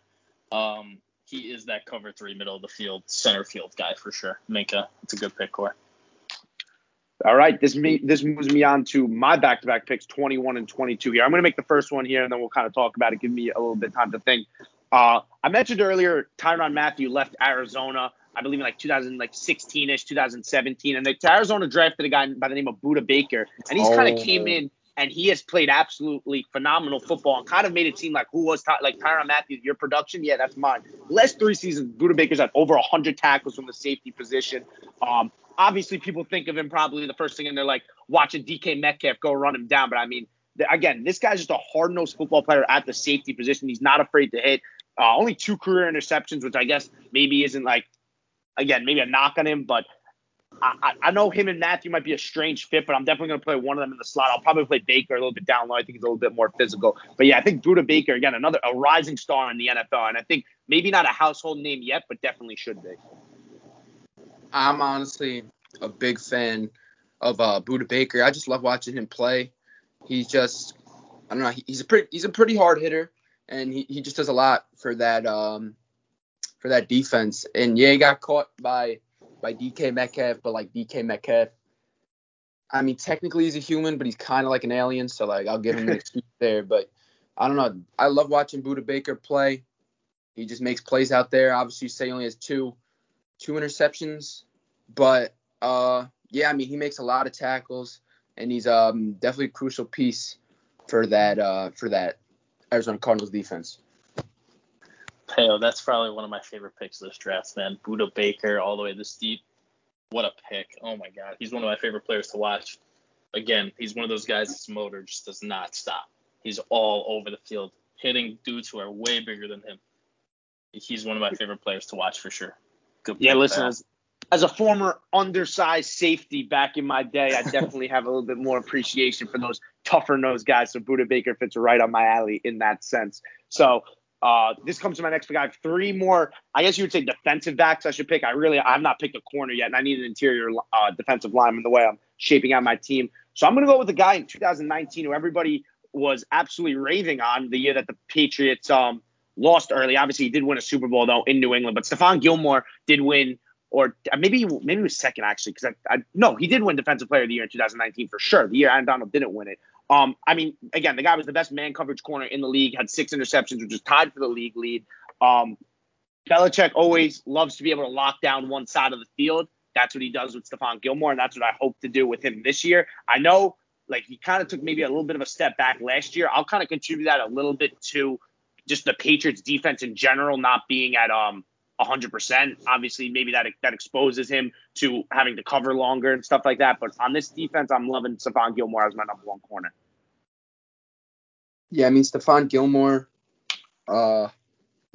Um, he is that cover three, middle of the field, center field guy for sure. Minkah, it's a good pick, Core. All right, this me this moves me on to my back-to-back picks, 21 and 22 here. I'm going to make the first one here, and then we'll kind of talk about it. Give me a little bit of time to think. Uh, I mentioned earlier Tyrann Mathieu left Arizona, I believe in like 2016ish, 2017, and the Arizona drafted a guy by the name of Budda Baker, and he's kind of Oh. came in and he has played absolutely phenomenal football and kind of made it seem like who was Ty- like Tyrann Mathieu, your production, yeah, that's mine. Last three seasons, Budda Baker's had over 100 tackles from the safety position. Um, obviously, people think of him probably the first thing, and they're like watching DK Metcalf go run him down. But I mean, th- again, this guy's just a hard nosed football player at the safety position. He's not afraid to hit. Uh, only two career interceptions, which I guess maybe isn't like, again, maybe a knock on him, but I, I know him and Mathieu might be a strange fit, but I'm definitely going to play one of them in the slot. I'll probably play Baker a little bit down low. I think he's a little bit more physical. But yeah, I think Budda Baker, again, another a rising star in the NFL. And I think maybe not a household name yet, but definitely should be. I'm honestly a big fan of uh, Budda Baker. I just love watching him play. He's just, I don't know, he's a pretty, he's a pretty hard hitter, and he, he just does a lot for that, um, for that defense. And yeah, he got caught by, by DK Metcalf, but like DK Metcalf, I mean, technically he's a human, but he's kind of like an alien, so like I'll give him an excuse there. But I don't know. I love watching Budda Baker play. He just makes plays out there. Obviously, you say he only has two, two interceptions, but uh, yeah, I mean, he makes a lot of tackles, and he's um definitely a crucial piece for that uh for that Arizona Cardinals defense. Pale, oh, that's probably one of my favorite picks of this draft, man. Budda Baker, all the way this deep. What a pick. Oh my God. He's one of my favorite players to watch. Again, he's one of those guys his motor just does not stop. He's all over the field, hitting dudes who are way bigger than him. He's one of my favorite players to watch for sure. Good Yeah, listen, as, as a former undersized safety back in my day, I definitely have a little bit more appreciation for those tougher nosed guys. So Buda Baker fits right on my alley in that sense. So uh, this comes to my next pick. I have three more. I guess you would say defensive backs. I should pick. I really, I've not picked a corner yet, and I need an interior uh, defensive lineman the way I'm shaping out my team. So I'm going to go with a guy in 2019 who everybody was absolutely raving on the year that the Patriots um, lost early. Obviously, he did win a Super Bowl though in New England, but Stephon Gilmore did win or maybe maybe he was second actually because I, I no he did win defensive player of the year in 2019 for sure. The year Aaron Donald didn't win it. Um, I mean, again, the guy was the best man coverage corner in the league, had six interceptions, which was tied for the league lead. Um, Belichick always loves to be able to lock down one side of the field. That's what he does with Stephon Gilmore, and that's what I hope to do with him this year. I know, like, he kind of took maybe a little bit of a step back last year. I'll kind of contribute that a little bit to just the Patriots defense in general not being at um 100%. Obviously, maybe that that exposes him to having to cover longer and stuff like that. But on this defense, I'm loving Stephon Gilmore as my number one corner. Yeah, I mean Stephon Gilmore, uh,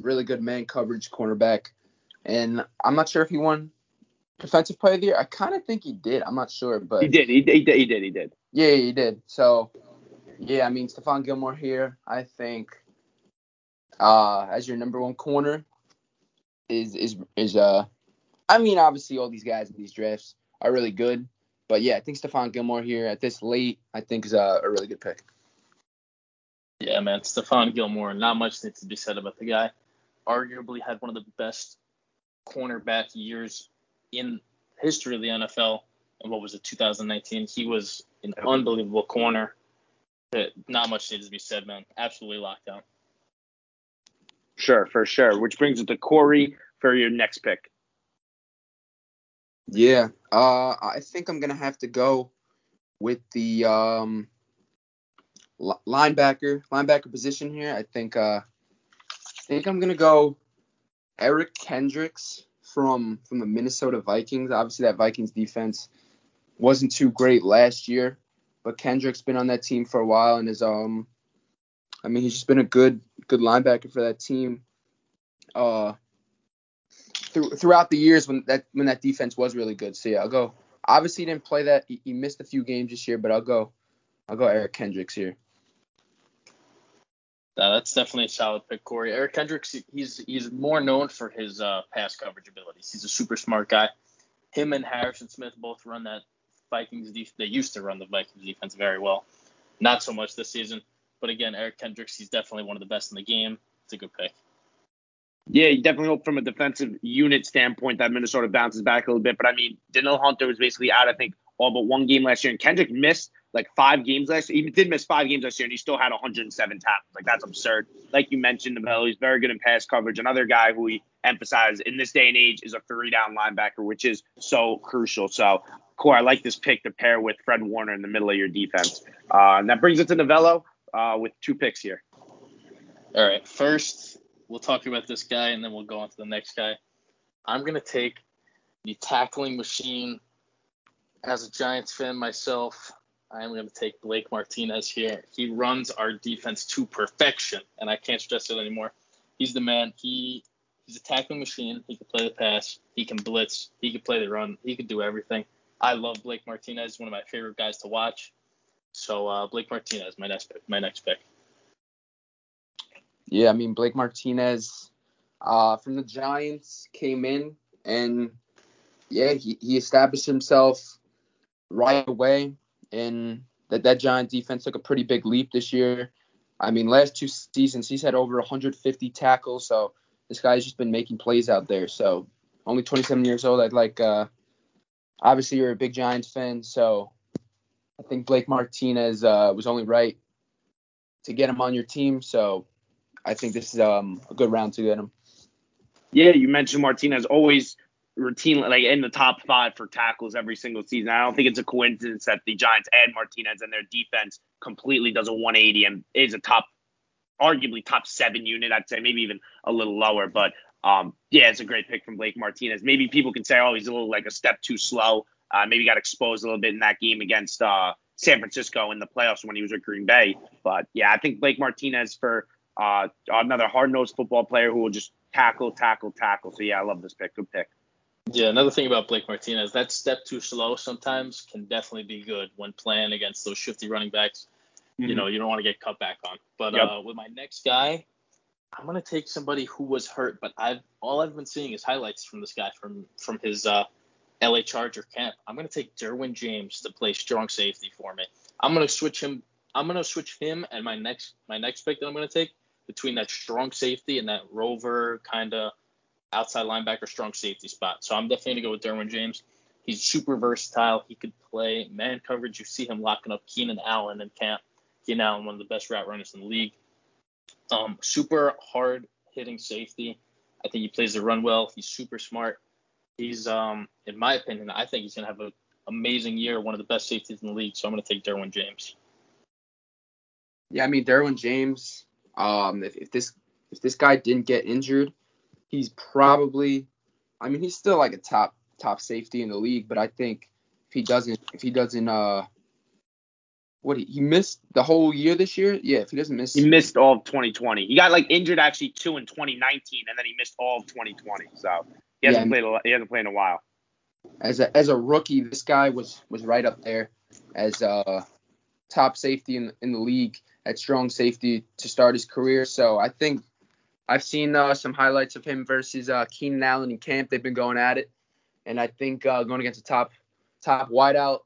really good man coverage cornerback, and I'm not sure if he won defensive player of the year. I kind of think he did. I'm not sure, but he did. He, he did. He did. He did. Yeah, he did. So, yeah, I mean Stephon Gilmore here. I think uh, as your number one corner is is is uh I mean obviously all these guys in these drafts are really good, but yeah, I think Stephon Gilmore here at this late I think is a, a really good pick. Yeah, man, Stephon Gilmore. Not much needs to be said about the guy. Arguably had one of the best cornerback years in history of the NFL. And what was it, 2019? He was an unbelievable corner. Not much needs to be said, man. Absolutely locked down. Sure, for sure. Which brings it to Corey for your next pick. Yeah, uh, I think I'm gonna have to go with the um, linebacker linebacker position here. I think uh, I think I'm gonna go Eric Kendricks from from the Minnesota Vikings. Obviously, that Vikings defense wasn't too great last year, but Kendricks been on that team for a while and is um, I mean he's just been a good good linebacker for that team. Uh, th- throughout the years when that when that defense was really good. So yeah, I'll go. Obviously, he didn't play that. He, he missed a few games this year, but I'll go. I'll go Eric Kendricks here. Uh, that's definitely a solid pick, Corey. Eric Kendricks, he's he's more known for his uh, pass coverage abilities. He's a super smart guy. Him and Harrison Smith both run that Vikings defense. They used to run the Vikings defense very well. Not so much this season. But again, Eric Kendricks, he's definitely one of the best in the game. It's a good pick. Yeah, you definitely hope from a defensive unit standpoint that Minnesota bounces back a little bit. But I mean, Danielle Hunter was basically out, I think, all but one game last year. And Kendrick missed like five games last year. He did miss five games last year, and he still had 107 tackles. Like that's absurd. Like you mentioned, Novello, he's very good in pass coverage. Another guy who we emphasize in this day and age is a three down linebacker, which is so crucial. So, Core, I like this pick to pair with Fred Warner in the middle of your defense. Uh, and that brings it to Novello uh, with two picks here. All right. First, we'll talk about this guy, and then we'll go on to the next guy. I'm gonna take the tackling machine. As a Giants fan myself, I am going to take Blake Martinez here. He runs our defense to perfection, and I can't stress it anymore. He's the man. He he's a tackling machine. He can play the pass. He can blitz. He can play the run. He can do everything. I love Blake Martinez. One of my favorite guys to watch. So uh, Blake Martinez, my next pick. My next pick. Yeah, I mean Blake Martinez uh, from the Giants came in and yeah, he, he established himself right away and that that Giant defense took a pretty big leap this year. I mean, last two seasons he's had over 150 tackles, so this guy's just been making plays out there. So only 27 years old. I'd like. Uh, obviously, you're a big Giants fan, so I think Blake Martinez uh, was only right to get him on your team. So I think this is um, a good round to get him. Yeah, you mentioned Martinez always routinely like in the top five for tackles every single season. I don't think it's a coincidence that the Giants add Martinez and their defense completely does a 180 and is a top, arguably top seven unit. I'd say maybe even a little lower, but um, yeah, it's a great pick from Blake Martinez. Maybe people can say, oh, he's a little like a step too slow. Uh, maybe got exposed a little bit in that game against uh, San Francisco in the playoffs when he was with Green Bay. But yeah, I think Blake Martinez for uh, another hard nosed football player who will just tackle, tackle, tackle. So yeah, I love this pick. Good pick. Yeah, another thing about Blake Martinez, that step too slow sometimes can definitely be good when playing against those shifty running backs. Mm-hmm. You know, you don't want to get cut back on. But yep. uh, with my next guy, I'm gonna take somebody who was hurt, but I've all I've been seeing is highlights from this guy from from his uh, LA Charger camp. I'm gonna take Derwin James to play strong safety for me. I'm gonna switch him. I'm gonna switch him and my next my next pick that I'm gonna take between that strong safety and that rover kind of outside linebacker, strong safety spot. So I'm definitely gonna go with Derwin James. He's super versatile. He could play man coverage. You see him locking up Keenan Allen in camp. Keenan Allen, one of the best route runners in the league. Um, super hard hitting safety. I think he plays the run well. He's super smart. He's, um, in my opinion, I think he's gonna have an amazing year. One of the best safeties in the league. So I'm gonna take Derwin James. Yeah, I mean Derwin James. Um, if, if this if this guy didn't get injured, he's probably. I mean, he's still like a top top safety in the league, but I think if he doesn't if he doesn't uh what he, he missed the whole year this year, yeah, if he doesn't miss He missed all of 2020. He got like injured actually two in 2019, and then he missed all of 2020. So he hasn't Yeah. played a lot, he hasn't played in a while. as a as a rookie, this guy was was right up there as a top safety in in the league at strong safety to start his career. So I think I've seen uh, some highlights of him versus uh, Keenan Allen in camp. They've been going at it, and I think uh, going against a top top wideout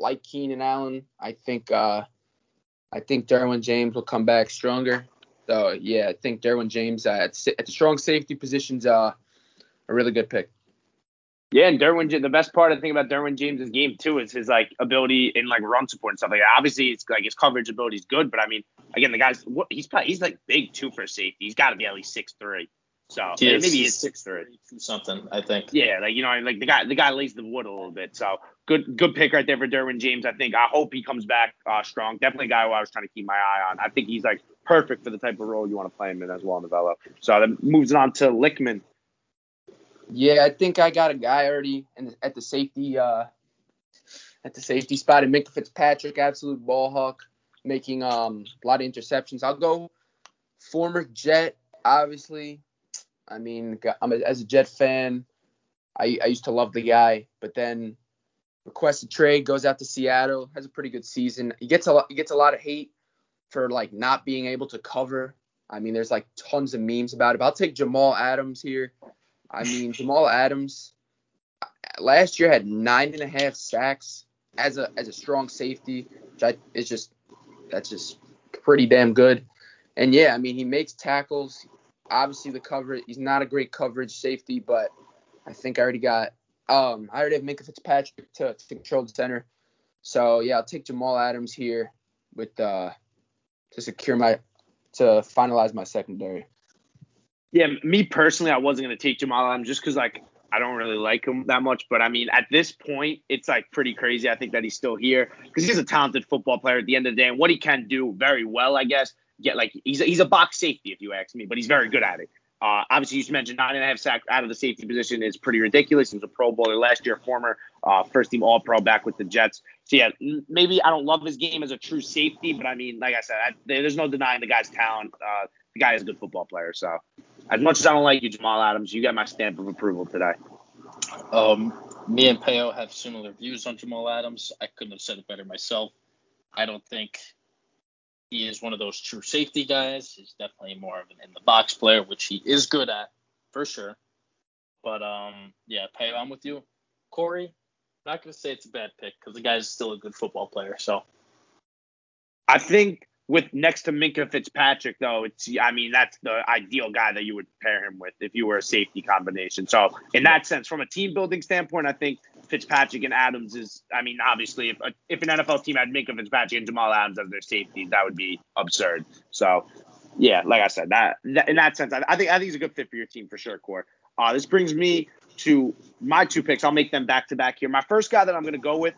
like Keenan Allen, I think uh, I think Derwin James will come back stronger. So yeah, I think Derwin James uh, at, at the strong safety positions uh, a really good pick. Yeah, and Derwin, Ja- the best part I think about Derwin James's game too is his like ability in like run support and stuff like that. Obviously, it's like his coverage ability is good, but I mean, again, the guy's he's probably, he's like big too for a safety. He's got to be at least six three. So He is. maybe he's six three. Something I think. Yeah, like you know, like the guy the guy lays the wood a little bit. So good good pick right there for Derwin James. I think I hope he comes back uh, strong. Definitely a guy who I was trying to keep my eye on. I think he's like perfect for the type of role you want to play him in as well in the Velo. So then moves it on to Lickman. Yeah, I think I got a guy already in at the safety uh at the safety spot. And Minkah Fitzpatrick, absolute ball hawk, making um a lot of interceptions. I'll go former Jet, obviously. I mean, I'm a, as a Jet fan, I I used to love the guy, but then requested trade, goes out to Seattle, has a pretty good season. He gets a lot, he gets a lot of hate for like not being able to cover. I mean, there's like tons of memes about it. But I'll take Jamal Adams here. I mean, Jamal Adams last year had nine and a half sacks as a as a strong safety, which I, is just that's just pretty damn good. And yeah, I mean, he makes tackles. Obviously, the coverage he's not a great coverage safety, but I think I already got um I already have Minkah Fitzpatrick to, to control the center. So yeah, I'll take Jamal Adams here with uh to secure my to finalize my secondary. Yeah, me personally, I wasn't gonna take Jamal Adams just because like I don't really like him that much. But I mean, at this point, it's like pretty crazy. I think that he's still here because he's a talented football player at the end of the day, and what he can do very well, I guess. Get like he's a, he's a box safety if you ask me, but he's very good at it. Uh, obviously, you mentioned nine and a half sack out of the safety position is pretty ridiculous. He was a Pro Bowler last year, former uh, first team All Pro back with the Jets. So yeah, maybe I don't love his game as a true safety, but I mean, like I said, I, there's no denying the guy's talent. Uh, the guy is a good football player. So as much as I don't like you, Jamal Adams, you got my stamp of approval today. Um, me and Peo have similar views on Jamal Adams. I couldn't have said it better myself. I don't think he is one of those true safety guys. He's definitely more of an in the box player, which he is good at for sure. But um, yeah, Peo, I'm with you. Corey, not gonna say it's a bad pick because the guy's still a good football player. So I think with next to Minkah Fitzpatrick, though, it's I mean that's the ideal guy that you would pair him with if you were a safety combination. So in that sense, from a team building standpoint, I think Fitzpatrick and Adams is. I mean, obviously, if if an NFL team had Minkah Fitzpatrick and Jamal Adams as their safety, that would be absurd. So yeah, like I said, that, that in that sense, I, I think I think he's a good fit for your team for sure, Core. Uh, this brings me to my two picks. I'll make them back to back here. My first guy that I'm going to go with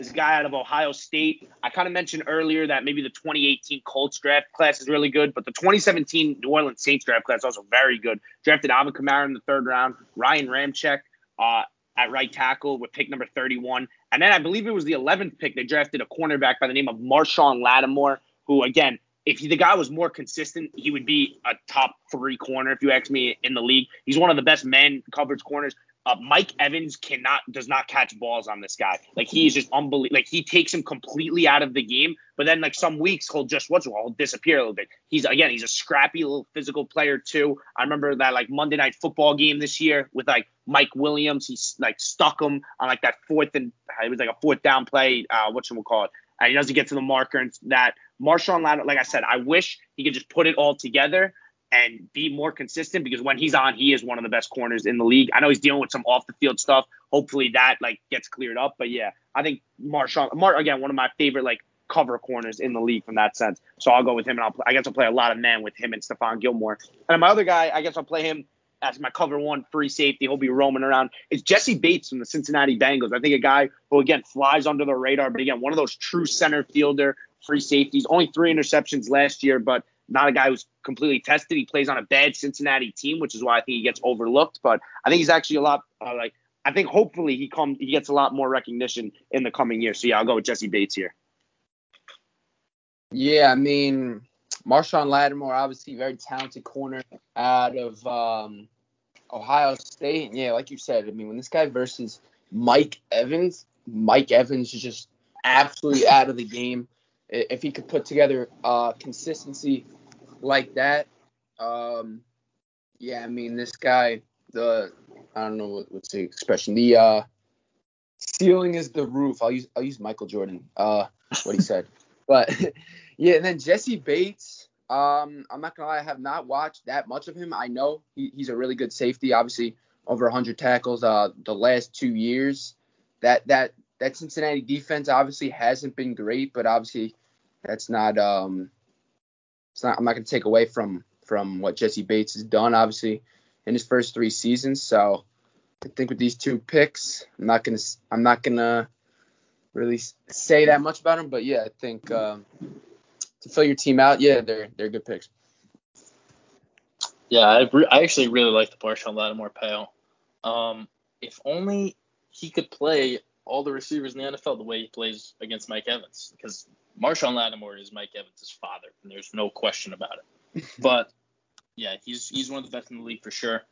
is a guy out of Ohio State. I kind of mentioned earlier that maybe the 2018 Colts draft class is really good, but the 2017 New Orleans Saints draft class also very good. Drafted Alvin Kamara in the third round, Ryan Ramczyk uh, at right tackle with pick number 31. And then I believe it was the 11th pick. They drafted a cornerback by the name of Marshon Lattimore, who, again, if he, the guy was more consistent, he would be a top three corner, if you ask me, in the league. He's one of the best man coverage corners. Uh, Mike Evans cannot does not catch balls on this guy. Like he is just unbelievable. Like he takes him completely out of the game. But then like some weeks he'll just what's he'll disappear a little bit. He's again he's a scrappy little physical player too. I remember that like Monday night football game this year with like Mike Williams. He like stuck him on like that fourth and it was like a fourth down play. Uh, what should we call it? And he doesn't get to the marker and that Marshon Lattimore. Like I said, I wish he could just put it all together. And be more consistent because when he's on, he is one of the best corners in the league. I know he's dealing with some off the field stuff. Hopefully that like gets cleared up. But yeah, I think Marshon, Mar again, one of my favorite like cover corners in the league from that sense. So I'll go with him, and I'll I guess I'll play a lot of man with him and Stephon Gilmore. And my other guy, I guess I'll play him as my cover one free safety. He'll be roaming around. It's Jessie Bates from the Cincinnati Bengals. I think a guy who again flies under the radar, but again one of those true center fielder free safeties. Only three interceptions last year, but not a guy who's completely tested. He plays on a bad Cincinnati team, which is why I think he gets overlooked. But I think he's actually a lot uh, like I think hopefully he comes he gets a lot more recognition in the coming year. So yeah, I'll go with Jessie Bates here. Yeah, I mean Marshon Lattimore, obviously very talented corner out of um, Ohio State. And yeah, like you said, I mean when this guy versus Mike Evans, Mike Evans is just absolutely out of the game. If he could put together uh, consistency like that. Um, yeah, I mean, this guy, the I don't know what, what's the expression. The uh, ceiling is the roof. I'll use I'll use Michael Jordan. Uh, what he said. but yeah, and then Jessie Bates. Um, I'm not gonna lie, I have not watched that much of him. I know he, he's a really good safety. Obviously, over 100 tackles. Uh, the last two years, that that that Cincinnati defense obviously hasn't been great, but obviously that's not um it's not I'm not gonna take away from from what Jessie Bates has done, obviously, in his first three seasons. So I think with these two picks, I'm not gonna I'm not gonna really say that much about him, but yeah, I think um, to fill your team out, yeah, they're they're good picks. Yeah, I, re- I actually really like the Marshon Lattimore pal. Um, if only he could play all the receivers in the NFL the way he plays against Mike Evans, because Marshon Lattimore is Mike Evans' father, and there's no question about it. but yeah, he's he's one of the best in the league for sure.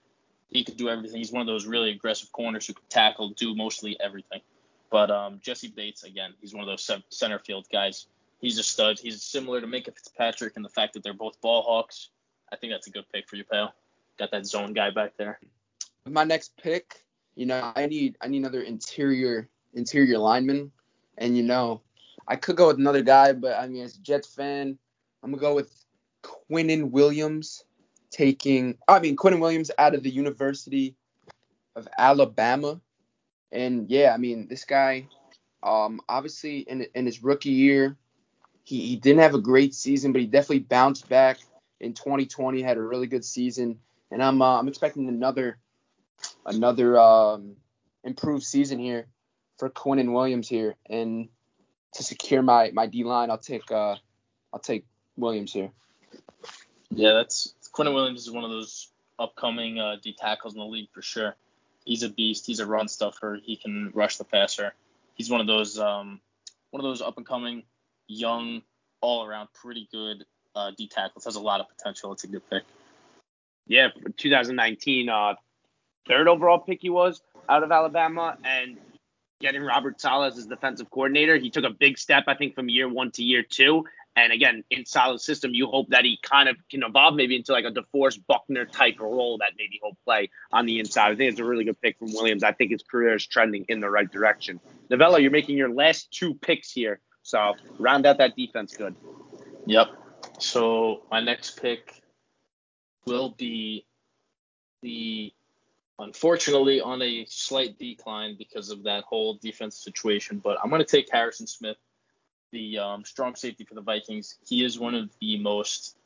He could do everything. He's one of those really aggressive corners who can tackle, do mostly everything. But um, Jessie Bates, again, he's one of those center field guys. He's a stud. He's similar to Minkah Fitzpatrick in the fact that they're both ball hawks. I think that's a good pick for you, pal. Got that zone guy back there. My next pick, you know, I need I need another interior interior lineman, and you know, I could go with another guy, but I mean, as a Jets fan, I'm gonna go with Quinnen Williams, taking I mean Quinnen Williams out of the University of Alabama, and yeah, I mean this guy, um, obviously in in his rookie year, he, he didn't have a great season, but he definitely bounced back in 2020, had a really good season, and I'm uh, I'm expecting another another um, improved season here for Quinnen Williams here, and to secure my my D line, I'll take uh I'll take Williams here. Yeah, that's Quinnen Williams is one of those upcoming uh, D tackles in the league for sure. He's a beast. He's a run stuffer. He can rush the passer. He's one of those um one of those up and coming young all around pretty good uh, D tackles. Has a lot of potential. It's a good pick. Yeah, 2019 uh third overall pick he was out of Alabama and getting Robert Saleh as defensive coordinator. He took a big step, I think, from year one to year two. And again, in Saleh's system, you hope that he kind of can evolve maybe into like a DeForest Buckner type role that maybe he'll play on the inside. I think it's a really good pick from Williams. I think his career is trending in the right direction. Novello, you're making your last two picks here. So round out that defense good. Yep. So my next pick will be the unfortunately on a slight decline because of that whole defensive situation. But I'm going to take Harrison Smith, the um, strong safety for the Vikings. He is one of the most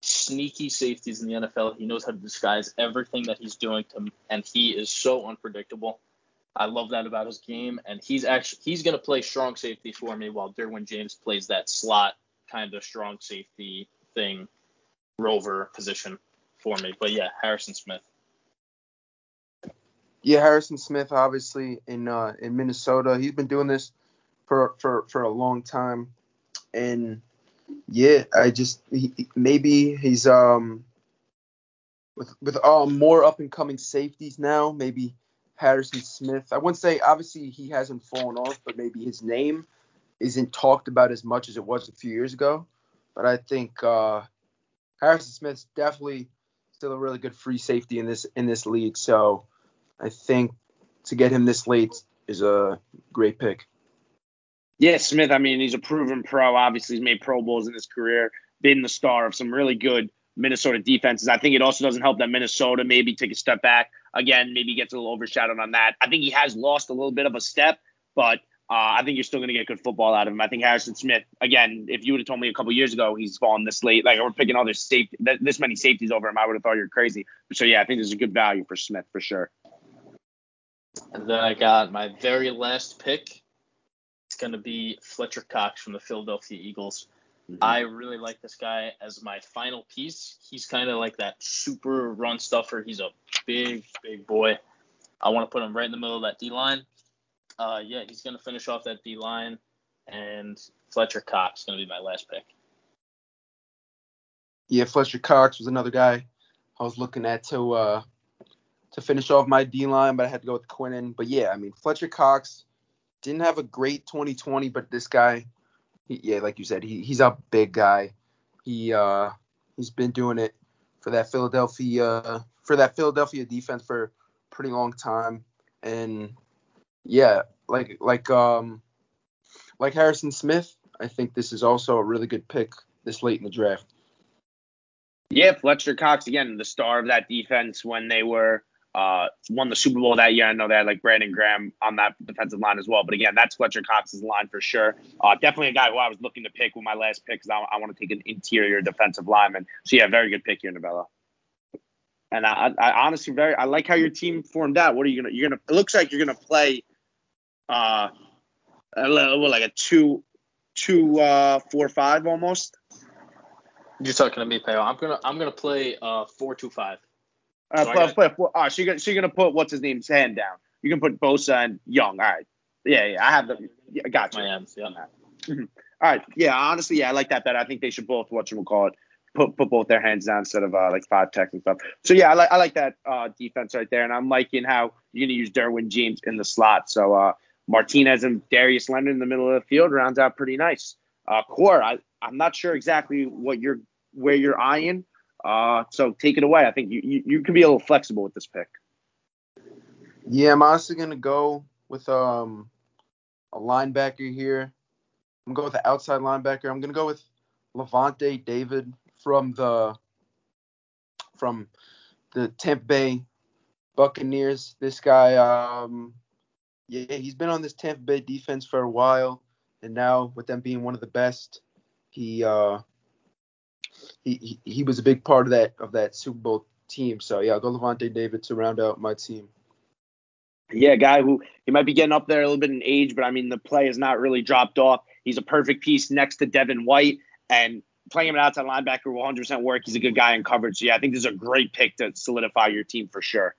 sneaky safeties in the NFL. He knows how to disguise everything that he's doing to, and he is so unpredictable. I love that about his game, and he's actually he's going to play strong safety for me while Derwin James plays that slot kind of strong safety thing, rover position for me. But yeah, Harrison Smith. Yeah, Harrison Smith, obviously in uh, in Minnesota, he's been doing this for for for a long time, and yeah, I just he, maybe he's um with with um more up and coming safeties now. Maybe Harrison Smith. I wouldn't say obviously he hasn't fallen off, but maybe his name isn't talked about as much as it was a few years ago. But I think uh, Harrison Smith's definitely still a really good free safety in this in this league. So I think to get him this late is a great pick. Yeah, Smith. I mean, he's a proven pro. Obviously, he's made Pro Bowls in his career, been the star of some really good Minnesota defenses. I think it also doesn't help that Minnesota maybe take a step back again, maybe gets a little overshadowed on that. I think he has lost a little bit of a step, but uh, I think you're still going to get good football out of him. I think Harrison Smith, again, if you would have told me a couple years ago he's fallen this late, like we're picking all this safety, this many safeties over him, I would have thought you're crazy. So yeah, I think there's a good value for Smith for sure. And then I got my very last pick. It's going to be Fletcher Cox from the Philadelphia Eagles. Mm-hmm. I really like this guy as my final piece. He's kind of like that super run stuffer. He's a big, big boy. I want to put him right in the middle of that D line. Uh, yeah, he's going to finish off that D line, and Fletcher Cox is going to be my last pick. Yeah, Fletcher Cox was another guy I was looking at to uh, to finish off my D line, but I had to go with Quinnen. But yeah, I mean Fletcher Cox didn't have a great 2020, but this guy, he, yeah, like you said, he, he's a big guy. He uh, he's been doing it for that Philadelphia for that Philadelphia defense for a pretty long time, and yeah, like like um like Harrison Smith, I think this is also a really good pick this late in the draft. Yeah, Fletcher Cox again, the star of that defense when they were uh, won the Super Bowl that year. I know they had like Brandon Graham on that defensive line as well. But again, that's Fletcher Cox's line for sure. Uh, definitely a guy who I was looking to pick with my last pick because I, I want to take an interior defensive lineman. So yeah, very good pick here, Novello. And I, I honestly very I like how your team formed out. What are you gonna? You're gonna. It looks like you're gonna play uh, a little, like a two, two, uh, four, five almost. You're talking to me, Peo. I'm gonna, I'm gonna play uh four, two, five. Uh, so play four. Uh, gonna, so you're gonna put what's his name's hand down. You can put Bosa and Young. All right. Yeah, yeah. I have the. Yeah, I got you. My ends. Yeah. Mm-hmm. All right. Yeah. Honestly, yeah, I like that. That I think they should both what you call it. Put, put both their hands down instead of uh, like five tech and stuff. So yeah, I like I like that uh, defense right there, and I'm liking how you're gonna use Derwin James in the slot. So uh, Martinez and Darius Leonard in the middle of the field rounds out pretty nice. Uh, core, I, I'm not sure exactly what you're where you're eyeing. Uh, so take it away. I think you, you, you can be a little flexible with this pick. Yeah, I'm honestly gonna go with um a linebacker here. I'm gonna go with the outside linebacker. I'm gonna go with Lavonte David from the from the Tampa Bay Buccaneers. This guy, um, yeah, he's been on this Tampa Bay defense for a while, and now with them being one of the best, he uh he he, he was a big part of that of that Super Bowl team. So yeah, I'll go Lavonte David to round out my team. Yeah, guy who he might be getting up there a little bit in age, but I mean the play has not really dropped off. He's a perfect piece next to Devin White, and playing him an outside linebacker will 100% work. He's a good guy in coverage. So yeah, I think this is a great pick to solidify your team for sure.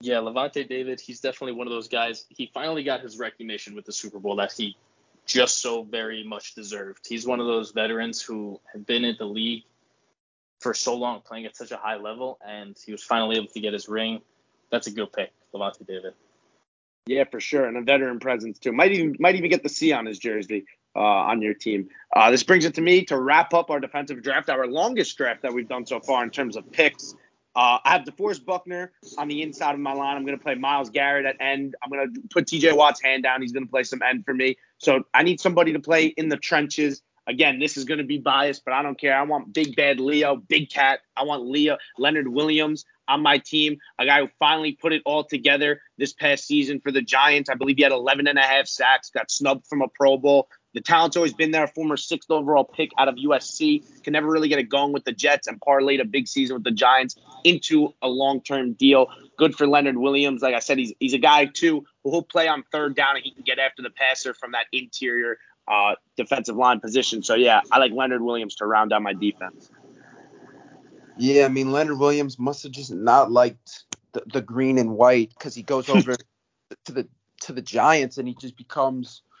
Yeah, Lavonte David, he's definitely one of those guys. He finally got his recognition with the Super Bowl that he just so very much deserved. He's one of those veterans who have been in the league for so long, playing at such a high level, and he was finally able to get his ring. That's a good pick, Lavonte David. Yeah, for sure, and a veteran presence too. Might even might even get the C on his jersey uh, on your team. Uh, this brings it to me to wrap up our defensive draft, our longest draft that we've done so far in terms of picks. Uh, I have DeForest Buckner on the inside of my line. I'm going to play Myles Garrett at end. I'm going to put TJ Watt's hand down. He's going to play some end for me. So I need somebody to play in the trenches. Again, this is going to be biased, but I don't care. I want big bad Leo, big cat. I want Leo Leonard Williams on my team, a guy who finally put it all together this past season for the Giants. I believe he had 11 and a half sacks, got snubbed from a Pro Bowl. The talent's always been there. Former sixth overall pick out of USC. Can never really get it going with the Jets and parlayed a big season with the Giants into a long term deal. Good for Leonard Williams. Like I said, he's, he's a guy, too, who will play on third down and he can get after the passer from that interior uh, defensive line position. So, yeah, I like Leonard Williams to round out my defense. Yeah, I mean, Leonard Williams must have just not liked the, the green and white because he goes over to the to the Giants and he just becomes –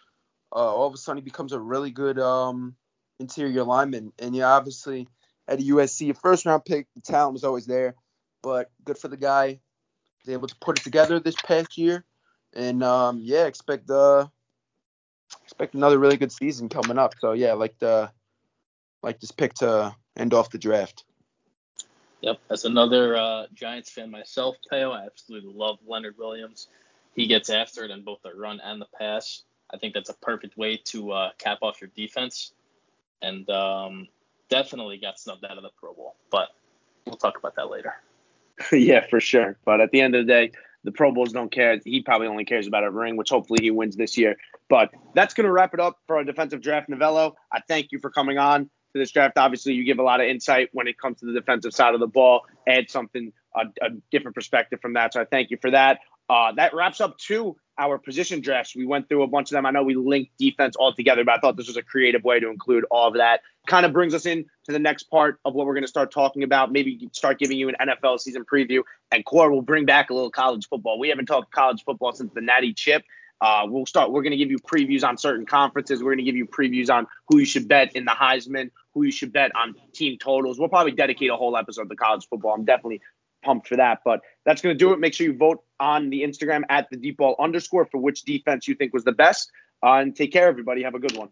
uh, all of a sudden he becomes a really good um, interior lineman. And yeah, obviously at USC, first round pick, the talent was always there, but good for the guy. Was able to put it together this past year, and um, yeah, expect uh expect another really good season coming up. So yeah, like the like this pick to end off the draft. Yep, as another uh, Giants fan myself, Peo, I absolutely love Leonard Williams. He gets after it in both the run and the pass. I think that's a perfect way to uh, cap off your defense. And um, definitely got snubbed out of the Pro Bowl. But we'll talk about that later. yeah, for sure. But at the end of the day, the Pro Bowls don't care. He probably only cares about a ring, which hopefully he wins this year. But that's going to wrap it up for our defensive draft, Novello. I thank you for coming on to this draft. Obviously, you give a lot of insight when it comes to the defensive side of the ball, add something, a, a different perspective from that. So I thank you for that. Uh, that wraps up two our position drafts. We went through a bunch of them. I know we linked defense all together, but I thought this was a creative way to include all of that. Kind of brings us in to the next part of what we're going to start talking about. Maybe start giving you an NFL season preview, and Core will bring back a little college football. We haven't talked college football since the Natty Chip. Uh, we'll start. We're going to give you previews on certain conferences. We're going to give you previews on who you should bet in the Heisman, who you should bet on team totals. We'll probably dedicate a whole episode to college football. I'm definitely pumped for that. But that's going to do it. Make sure you vote on the Instagram at the deep ball underscore for which defense you think was the best. Uh, and take care, everybody. Have a good one.